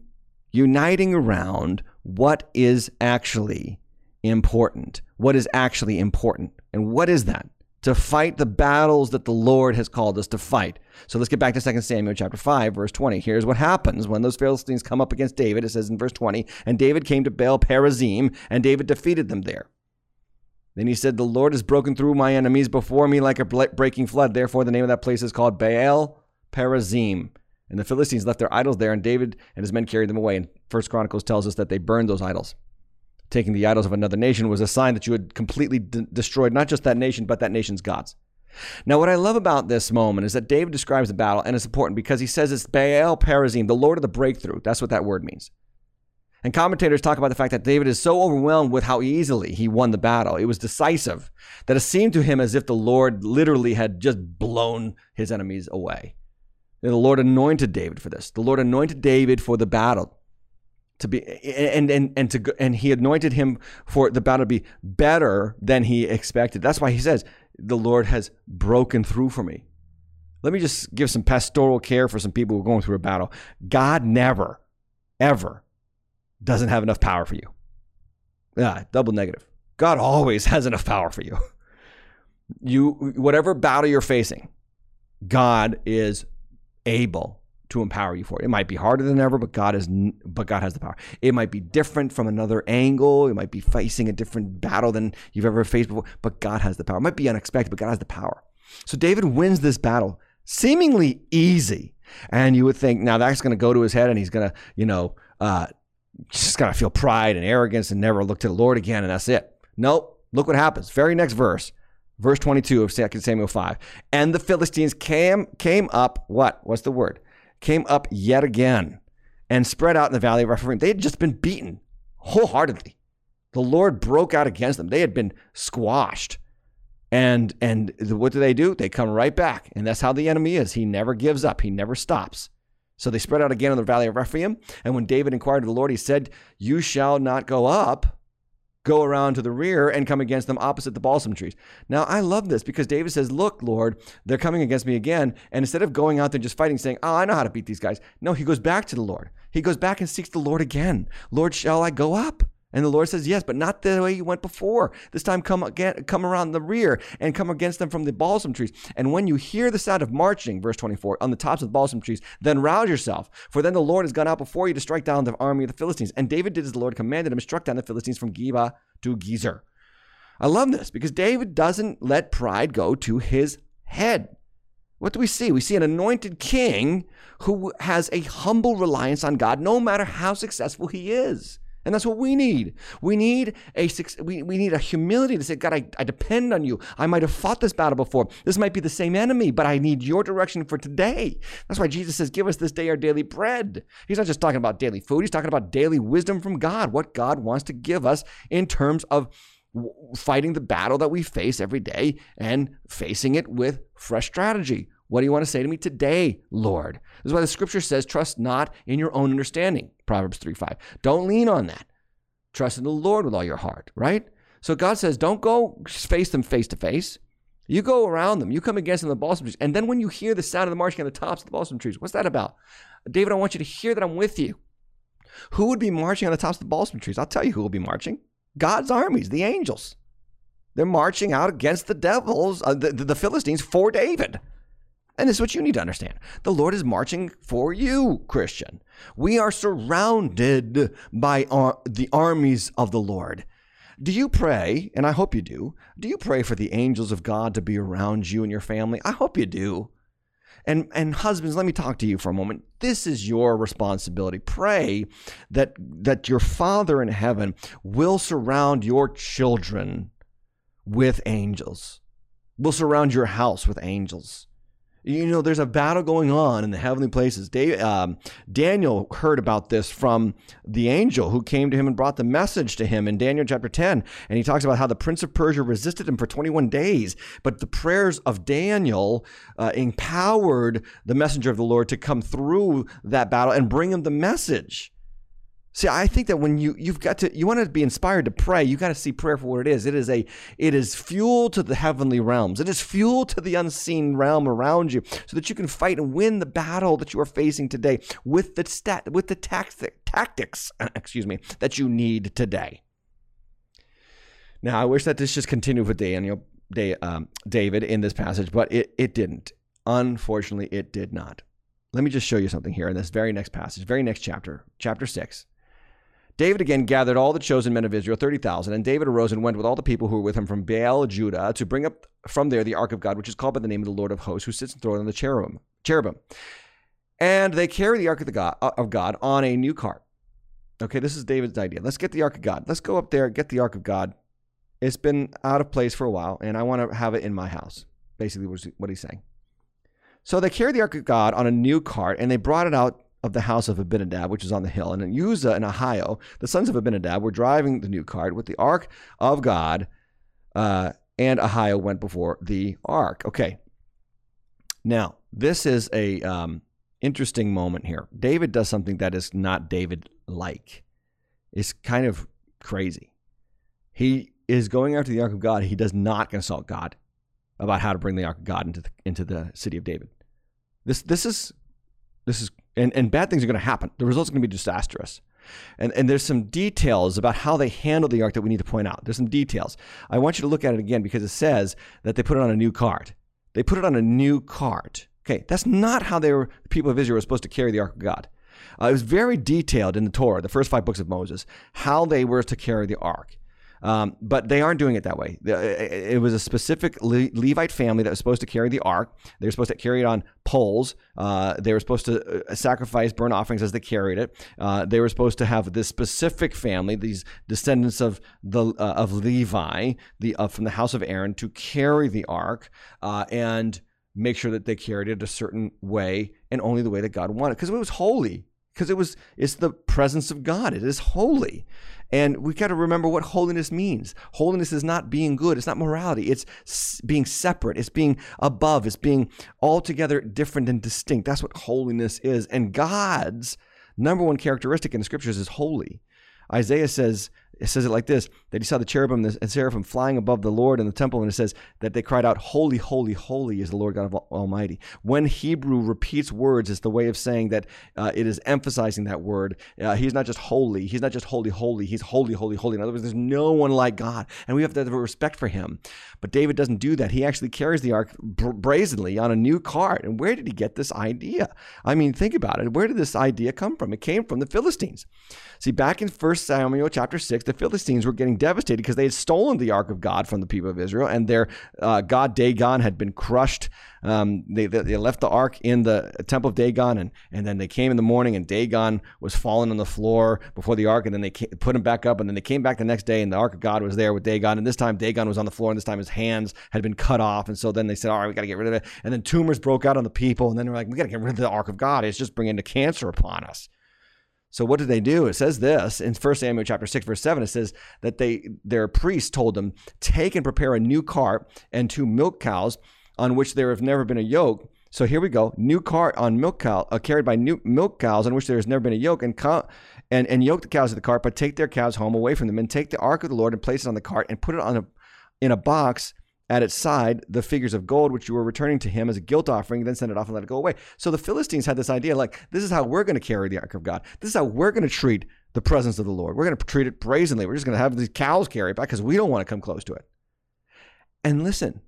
uniting around what is actually important. What is actually important. And what is that? To fight the battles that the Lord has called us to fight. So let's get back to 2 Samuel chapter 5, verse 20. Here's what happens when those Philistines come up against David. It says in verse 20, and David came to Baal Perazim, and David defeated them there. Then he said, The Lord has broken through my enemies before me like a breaking flood. Therefore, the name of that place is called Baal Perazim. And the Philistines left their idols there, and David and his men carried them away. And First Chronicles tells us that they burned those idols taking the idols of another nation was a sign that you had completely d- destroyed not just that nation, but that nation's gods. Now, what I love about this moment is that David describes the battle, and it's important because he says it's Baal Perazim, the Lord of the breakthrough. That's what that word means. And commentators talk about the fact that David is so overwhelmed with how easily he won the battle. It was decisive that it seemed to him as if the Lord literally had just blown his enemies away. And the Lord anointed David for this. The Lord anointed David for the battle to be and and and to and he anointed him for the battle to be better than he expected. That's why he says, "The Lord has broken through for me." Let me just give some pastoral care for some people who are going through a battle. God never, ever doesn't have enough power for you. Yeah, double negative. God always has enough power for you. You whatever battle you're facing, God is able to empower you for it. It might be harder than ever, but God is but God has the power. It might be different from another angle. It might be facing a different battle than you've ever faced before, but God has the power. It might be unexpected, but God has the power. So David wins this battle seemingly easy. And you would think now that's going to go to his head and he's going to, you know, uh, just going to feel pride and arrogance and never look to the Lord again. And that's it. Nope. Look what happens. Very next verse verse 22 of 2 Samuel 5. And the Philistines came came up, what? What's the word? Came up yet again and spread out in the valley of Rephaim. They had just been beaten wholeheartedly. The Lord broke out against them. They had been squashed. And and what do they do? They come right back. And that's how the enemy is. He never gives up. He never stops. So they spread out again in the valley of Rephaim. And when David inquired of the Lord, he said, You shall not go up go around to the rear and come against them opposite the balsam trees. Now, I love this because David says, Look, Lord, they're coming against me again. And instead of going out there just fighting, saying, Oh, I know how to beat these guys, no, he goes back to the Lord. He goes back and seeks the Lord again. Lord, shall I go up? And the Lord says, Yes, but not the way you went before. This time come again, come around the rear and come against them from the balsam trees. And when you hear the sound of marching, verse 24, on the tops of the balsam trees, then rouse yourself. For then the Lord has gone out before you to strike down the army of the Philistines. And David did as the Lord commanded him, struck down the Philistines from Geba to Gezer. I love this because David doesn't let pride go to his head. What do we see? We see an anointed king who has a humble reliance on God no matter how successful he is. And that's what we need. We need a we, we need a humility to say, God, I, I depend on you. I might have fought this battle before. This might be the same enemy, but I need your direction for today. That's why Jesus says, Give us this day our daily bread. He's not just talking about daily food, he's talking about daily wisdom from God, what God wants to give us in terms of fighting the battle that we face every day and facing it with fresh strategy. What do you want to say to me today, Lord? This is why the scripture says, trust not in your own understanding. Proverbs 3 5. Don't lean on that. Trust in the Lord with all your heart, right? So God says, don't go face them face to face. You go around them. You come against them the balsam trees. And then when you hear the sound of the marching on the tops of the balsam trees, what's that about? David, I want you to hear that I'm with you. Who would be marching on the tops of the balsam trees? I'll tell you who will be marching. God's armies, the angels. They're marching out against the devils, uh, the, the Philistines, for David. And this is what you need to understand. The Lord is marching for you, Christian. We are surrounded by ar- the armies of the Lord. Do you pray, and I hope you do, do you pray for the angels of God to be around you and your family? I hope you do. And, and husbands, let me talk to you for a moment. This is your responsibility. Pray that, that your Father in heaven will surround your children with angels, will surround your house with angels you know, there's a battle going on in the heavenly places. Dave, um, Daniel heard about this from the angel who came to him and brought the message to him in Daniel chapter 10. And he talks about how the prince of Persia resisted him for 21 days. But the prayers of Daniel uh, empowered the messenger of the Lord to come through that battle and bring him the message. See, I think that when you you've got to you want to be inspired to pray, you got to see prayer for what it is. It is a it is fuel to the heavenly realms. It is fuel to the unseen realm around you, so that you can fight and win the battle that you are facing today with the stat with the tactic, tactics, excuse me, that you need today. Now, I wish that this just continued with Daniel, um, David in this passage, but it it didn't. Unfortunately, it did not. Let me just show you something here in this very next passage, very next chapter, chapter six. David again gathered all the chosen men of Israel, 30,000, and David arose and went with all the people who were with him from Baal, Judah, to bring up from there the ark of God, which is called by the name of the Lord of hosts, who sits enthroned on the cherubim. cherubim. And they carry the ark of, the God, uh, of God on a new cart. Okay, this is David's idea. Let's get the ark of God. Let's go up there, get the ark of God. It's been out of place for a while, and I want to have it in my house. Basically, what he's saying. So they carried the ark of God on a new cart, and they brought it out of the house of Abinadab, which is on the hill. And in Uzzah and Ahio, the sons of Abinadab, were driving the new cart with the ark of God, uh, and Ahio went before the ark. Okay. Now, this is a um, interesting moment here. David does something that is not David like. It's kind of crazy. He is going after the ark of God. He does not consult God about how to bring the ark of God into the, into the city of David. This this is this is and, and bad things are going to happen. The results are going to be disastrous. And, and there's some details about how they handle the ark that we need to point out. There's some details. I want you to look at it again because it says that they put it on a new cart. They put it on a new cart. Okay, that's not how they were, the people of Israel were supposed to carry the ark of God. Uh, it was very detailed in the Torah, the first five books of Moses, how they were to carry the ark. Um, but they aren't doing it that way. It was a specific Levite family that was supposed to carry the ark. They were supposed to carry it on poles. Uh, they were supposed to uh, sacrifice burnt offerings as they carried it. Uh, they were supposed to have this specific family, these descendants of the uh, of Levi, the uh, from the house of Aaron, to carry the ark uh, and make sure that they carried it a certain way and only the way that God wanted, because it was holy. Because it was, it's the presence of God. It is holy. And we got to remember what holiness means. Holiness is not being good. It's not morality. It's being separate. It's being above. It's being altogether different and distinct. That's what holiness is. And God's number one characteristic in the scriptures is holy. Isaiah says, it says it like this that he saw the cherubim and seraphim flying above the Lord in the temple, and it says that they cried out, Holy, holy, holy is the Lord God of Almighty. When Hebrew repeats words, it's the way of saying that uh, it is emphasizing that word. Uh, he's not just holy, he's not just holy, holy, he's holy, holy, holy. In other words, there's no one like God, and we have to have respect for him. But David doesn't do that. He actually carries the ark brazenly on a new cart. And where did he get this idea? I mean, think about it. Where did this idea come from? It came from the Philistines. See, back in 1 Samuel chapter 6, the Philistines were getting devastated because they had stolen the ark of God from the people of Israel, and their uh, god Dagon had been crushed. Um, they, they left the ark in the temple of Dagon, and, and then they came in the morning, and Dagon was fallen on the floor before the ark, and then they came, put him back up, and then they came back the next day, and the ark of God was there with Dagon, and this time Dagon was on the floor, and this time his hands had been cut off, and so then they said, all right, we got to get rid of it, and then tumors broke out on the people, and then they're like, we got to get rid of the ark of God. It's just bringing the cancer upon us. So what did they do? It says this in 1 Samuel chapter 6 verse 7 it says that they their priest told them take and prepare a new cart and two milk cows on which there have never been a yoke. So here we go. New cart on milk cow uh, carried by new milk cows on which there has never been a yoke and co- and and yoke the cows of the cart but take their cows home away from them and take the ark of the Lord and place it on the cart and put it on a in a box at its side the figures of gold which you were returning to him as a guilt offering, then send it off and let it go away. So the Philistines had this idea like, this is how we're going to carry the ark of God. This is how we're going to treat the presence of the Lord. We're going to treat it brazenly. We're just going to have these cows carry it back because we don't want to come close to it. And listen,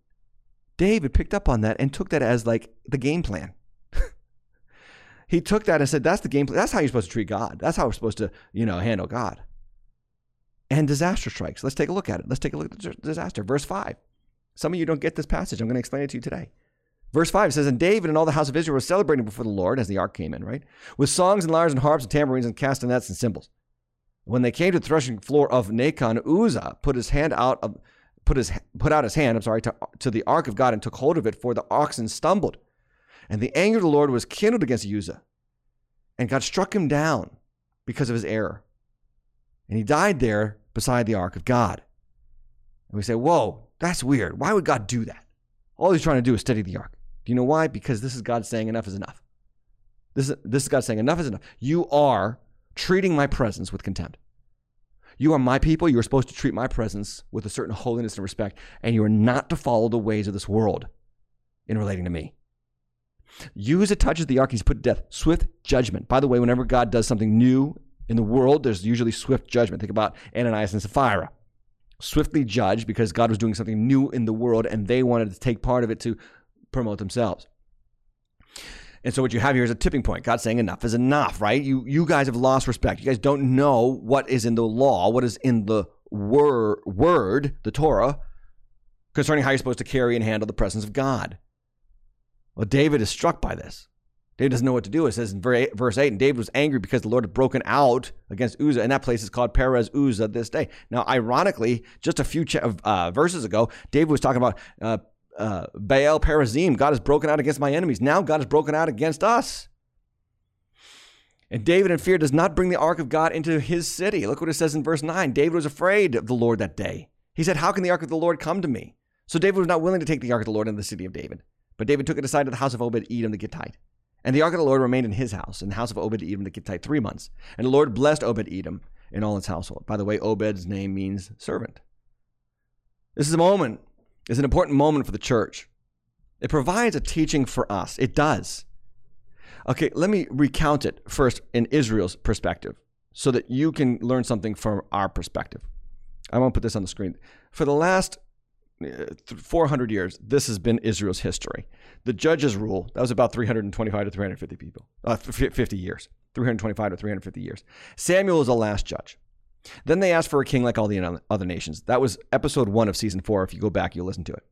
David picked up on that and took that as like the game plan. he took that and said, that's the game plan. That's how you're supposed to treat God. That's how we're supposed to, you know, handle God. And disaster strikes. Let's take a look at it. Let's take a look at the disaster. Verse 5. Some of you don't get this passage. I'm going to explain it to you today. Verse 5 says, And David and all the house of Israel were celebrating before the Lord as the ark came in, right? With songs and lyres and harps and tambourines and castanets and cymbals. When they came to the threshing floor of Nacon, Uzzah put his hand out of put his put out his hand, I'm sorry, to, to the ark of God and took hold of it, for the oxen stumbled. And the anger of the Lord was kindled against Uzzah. And God struck him down because of his error. And he died there beside the ark of God. And we say, Whoa, that's weird. Why would God do that? All he's trying to do is steady the ark. Do you know why? Because this is God saying enough is enough. This is, this is God saying enough is enough. You are treating my presence with contempt. You are my people. You are supposed to treat my presence with a certain holiness and respect, and you are not to follow the ways of this world in relating to me. You, as it touches the ark, he's put to death. Swift judgment. By the way, whenever God does something new in the world, there's usually swift judgment. Think about Ananias and Sapphira swiftly judged because God was doing something new in the world and they wanted to take part of it to promote themselves. And so what you have here is a tipping point. God saying enough is enough, right? You you guys have lost respect. You guys don't know what is in the law, what is in the word, word, the Torah, concerning how you're supposed to carry and handle the presence of God. Well, David is struck by this. David doesn't know what to do. It says in verse 8, and David was angry because the Lord had broken out against Uzzah, and that place is called Perez Uzzah this day. Now, ironically, just a few ch- uh, verses ago, David was talking about uh, uh, Baal Perazim. God has broken out against my enemies. Now God has broken out against us. And David, in fear, does not bring the ark of God into his city. Look what it says in verse 9. David was afraid of the Lord that day. He said, How can the ark of the Lord come to me? So David was not willing to take the ark of the Lord into the city of David. But David took it aside to the house of Obed Edom the Gittite. And the ark of the Lord remained in his house, in the house of Obed Edom the Gittite, three months. And the Lord blessed Obed Edom in all his household. By the way, Obed's name means servant. This is a moment, it's an important moment for the church. It provides a teaching for us. It does. Okay, let me recount it first in Israel's perspective so that you can learn something from our perspective. I won't put this on the screen. For the last 400 years, this has been Israel's history. The judges' rule, that was about 325 to 350 people, uh, 50 years, 325 to 350 years. Samuel is the last judge. Then they asked for a king like all the other nations. That was episode one of season four. If you go back, you'll listen to it.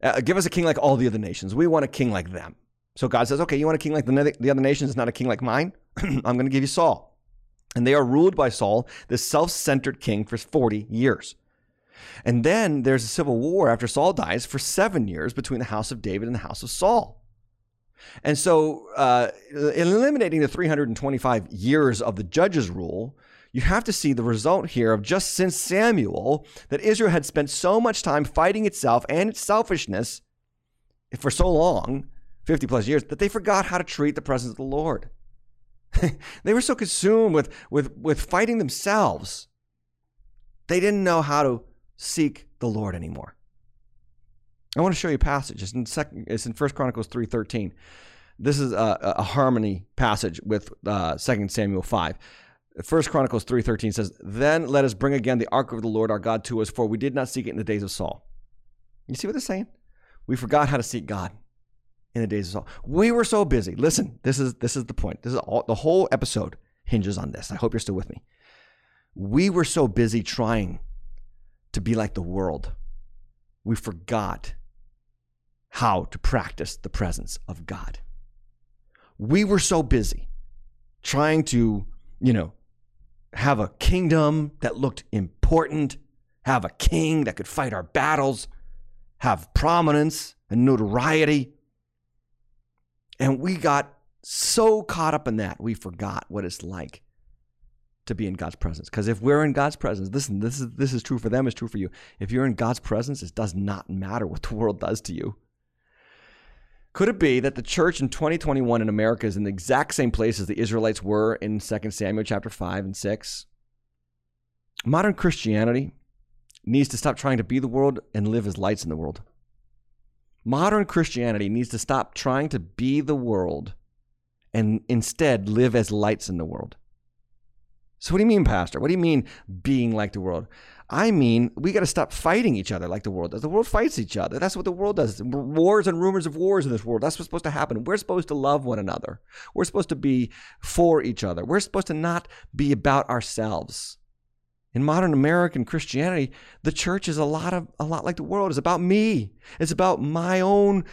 Uh, give us a king like all the other nations. We want a king like them. So God says, okay, you want a king like the, the other nations, not a king like mine? I'm going to give you Saul. And they are ruled by Saul, this self centered king, for 40 years. And then there's a civil war after Saul dies for seven years between the house of David and the house of Saul. And so, uh, eliminating the 325 years of the judge's rule, you have to see the result here of just since Samuel that Israel had spent so much time fighting itself and its selfishness for so long, 50 plus years, that they forgot how to treat the presence of the Lord. they were so consumed with, with, with fighting themselves They didn't know how to seek the Lord anymore. I want to show you a passage. It's in second. It's in First Chronicles three thirteen. This is a, a harmony passage with uh, Second Samuel five. First Chronicles three thirteen says, "Then let us bring again the ark of the Lord our God to us, for we did not seek it in the days of Saul." You see what they're saying? We forgot how to seek God in the days of Saul. We were so busy. Listen, this is this is the point. This is all the whole episode hinges on this. I hope you're still with me. We were so busy trying to be like the world. We forgot how to practice the presence of God. We were so busy trying to, you know, have a kingdom that looked important, have a king that could fight our battles, have prominence and notoriety. And we got so caught up in that, we forgot what it's like to be in God's presence. Because if we're in God's presence, listen, this is this is true for them, it's true for you. If you're in God's presence, it does not matter what the world does to you. Could it be that the church in 2021 in America is in the exact same place as the Israelites were in 2 Samuel chapter 5 and 6? Modern Christianity needs to stop trying to be the world and live as lights in the world. Modern Christianity needs to stop trying to be the world and instead live as lights in the world. So, what do you mean, Pastor? What do you mean being like the world? I mean, we got to stop fighting each other like the world does. The world fights each other. That's what the world does. Wars and rumors of wars in this world. That's what's supposed to happen. We're supposed to love one another. We're supposed to be for each other. We're supposed to not be about ourselves. In modern American Christianity, the church is a lot of a lot like the world. It's about me. It's about my own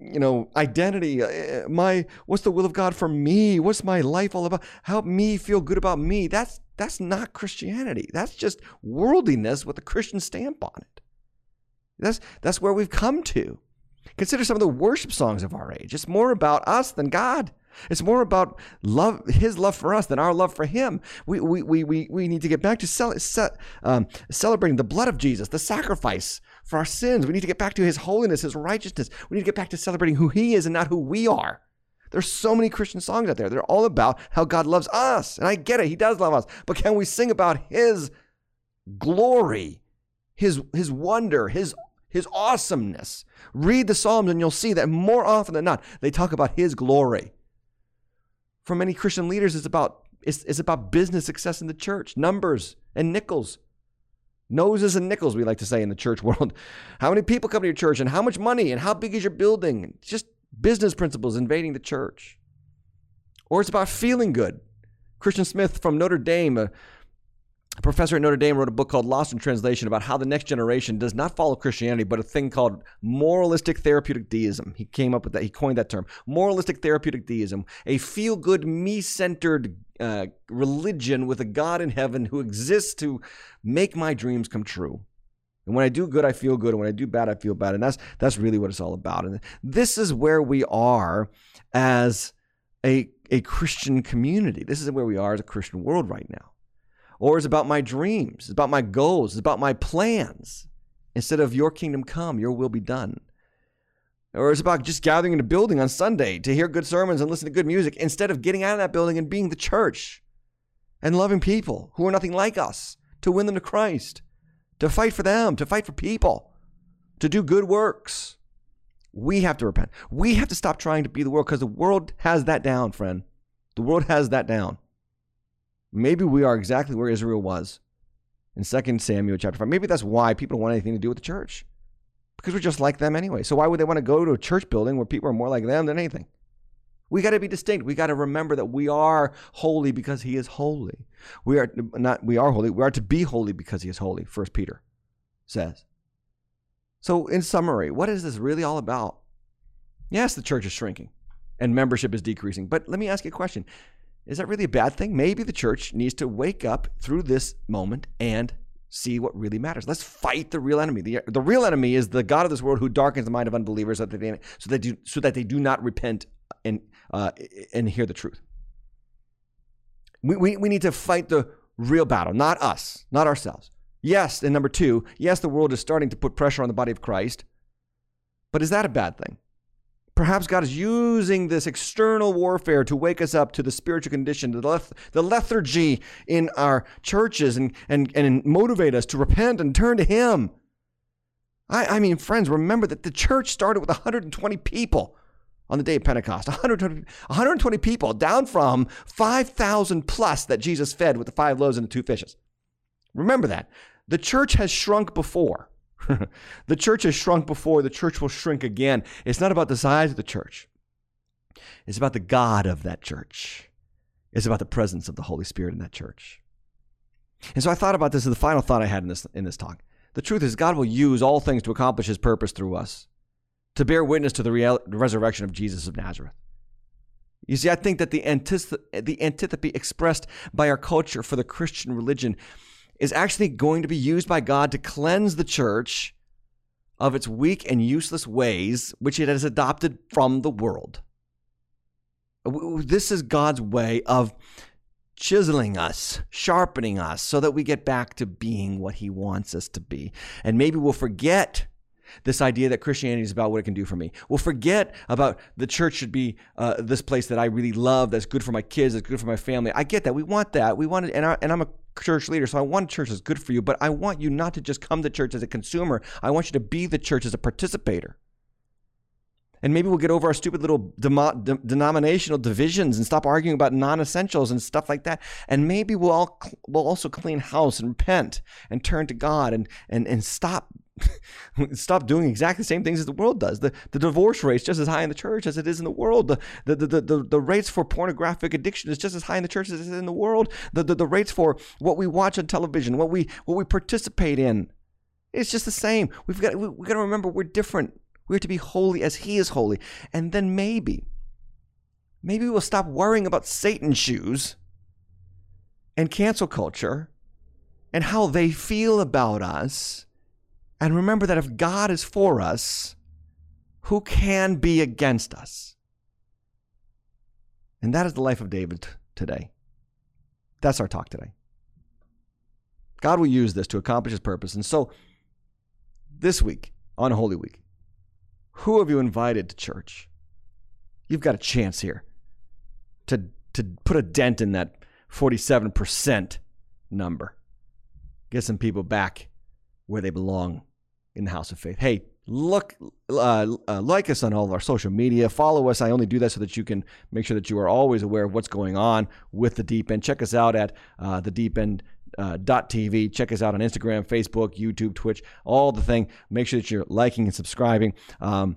you know identity uh, my what's the will of god for me? What's my life all about? Help me feel good about me. That's that's not christianity. That's just worldliness with a christian stamp on it. That's that's where we've come to. Consider some of the worship songs of our age. It's more about us than god. It's more about love, his love for us than our love for him. We, we, we, we, we need to get back to cel- ce- um, celebrating the blood of Jesus, the sacrifice for our sins. We need to get back to his holiness, his righteousness. We need to get back to celebrating who he is and not who we are. There's so many Christian songs out there. They're all about how God loves us. And I get it. He does love us. But can we sing about his glory, his, his wonder, his, his awesomeness? Read the Psalms and you'll see that more often than not, they talk about his glory. For many Christian leaders, it's about, it's, it's about business success in the church, numbers and nickels. Noses and nickels, we like to say in the church world. How many people come to your church and how much money and how big is your building? Just business principles invading the church. Or it's about feeling good. Christian Smith from Notre Dame, a professor at Notre Dame wrote a book called Lost in Translation about how the next generation does not follow Christianity, but a thing called moralistic therapeutic deism. He came up with that, he coined that term moralistic therapeutic deism, a feel good, me centered uh, religion with a God in heaven who exists to make my dreams come true. And when I do good, I feel good. And when I do bad, I feel bad. And that's, that's really what it's all about. And this is where we are as a, a Christian community. This is where we are as a Christian world right now or it's about my dreams, it's about my goals, it's about my plans. Instead of your kingdom come, your will be done. Or it's about just gathering in a building on Sunday to hear good sermons and listen to good music instead of getting out of that building and being the church and loving people who are nothing like us, to win them to Christ, to fight for them, to fight for people, to do good works. We have to repent. We have to stop trying to be the world because the world has that down, friend. The world has that down. Maybe we are exactly where Israel was in 2 Samuel chapter 5. Maybe that's why people don't want anything to do with the church. Because we're just like them anyway. So why would they want to go to a church building where people are more like them than anything? We got to be distinct. We got to remember that we are holy because he is holy. We are not we are holy. We are to be holy because he is holy, first Peter says. So in summary, what is this really all about? Yes, the church is shrinking and membership is decreasing. But let me ask you a question. Is that really a bad thing? Maybe the church needs to wake up through this moment and see what really matters. Let's fight the real enemy. The, the real enemy is the God of this world who darkens the mind of unbelievers so that they, so that, do, so that they do not repent and, uh, and hear the truth. We, we, we need to fight the real battle, not us, not ourselves. Yes, and number two, yes, the world is starting to put pressure on the body of Christ, but is that a bad thing? Perhaps God is using this external warfare to wake us up to the spiritual condition, the, leth- the lethargy in our churches, and, and, and motivate us to repent and turn to Him. I, I mean, friends, remember that the church started with 120 people on the day of Pentecost. 120, 120 people, down from 5,000 plus that Jesus fed with the five loaves and the two fishes. Remember that. The church has shrunk before. the church has shrunk before. The church will shrink again. It's not about the size of the church, it's about the God of that church. It's about the presence of the Holy Spirit in that church. And so I thought about this as the final thought I had in this, in this talk. The truth is, God will use all things to accomplish his purpose through us, to bear witness to the real, resurrection of Jesus of Nazareth. You see, I think that the, antith- the antipathy expressed by our culture for the Christian religion is actually going to be used by God to cleanse the church of its weak and useless ways, which it has adopted from the world. This is God's way of chiseling us, sharpening us, so that we get back to being what He wants us to be. And maybe we'll forget this idea that Christianity is about what it can do for me. We'll forget about the church should be uh, this place that I really love, that's good for my kids, that's good for my family. I get that. We want that. We want it, and, I, and I'm a church leader, so I want a church that's good for you, but I want you not to just come to church as a consumer. I want you to be the church as a participator. And maybe we'll get over our stupid little de- denominational divisions and stop arguing about non-essentials and stuff like that. And maybe we'll all we'll also clean house and repent and turn to God and and and stop stop doing exactly the same things as the world does. The, the divorce rate's just as high in the church as it is in the world. The, the, the, the, the rates for pornographic addiction is just as high in the church as it is in the world. The, the, the rates for what we watch on television, what we, what we participate in, it's just the same. We've got, we, we've got to remember we're different. We're to be holy as He is holy. And then maybe, maybe we'll stop worrying about Satan's shoes and cancel culture and how they feel about us and remember that if God is for us, who can be against us? And that is the life of David today. That's our talk today. God will use this to accomplish his purpose. And so, this week, on Holy Week, who have you invited to church? You've got a chance here to, to put a dent in that 47% number. Get some people back where they belong in the house of faith. Hey, look, uh, uh, like us on all of our social media. Follow us. I only do that so that you can make sure that you are always aware of what's going on with the Deep End. Check us out at uh, the Deep End. Uh, .tv. Check us out on Instagram, Facebook, YouTube, Twitch, all the thing. Make sure that you're liking and subscribing. Um,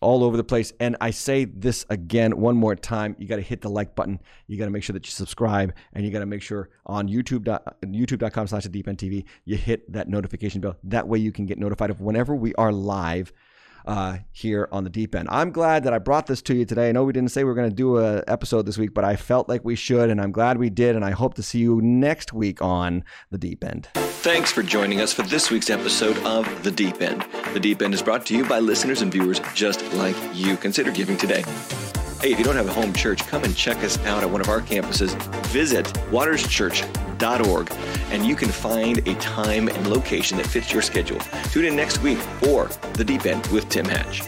all over the place. And I say this again one more time. You got to hit the like button. You got to make sure that you subscribe and you got to make sure on YouTube, youtube.com slash the deep end TV, you hit that notification bell. That way you can get notified of whenever we are live uh, here on the deep end. I'm glad that I brought this to you today. I know we didn't say we were going to do an episode this week, but I felt like we should, and I'm glad we did. And I hope to see you next week on the deep end. Thanks for joining us for this week's episode of The Deep End. The Deep End is brought to you by listeners and viewers just like you. Consider giving today. Hey, if you don't have a home church, come and check us out at one of our campuses. Visit waterschurch.org and you can find a time and location that fits your schedule. Tune in next week or The Deep End with Tim Hatch.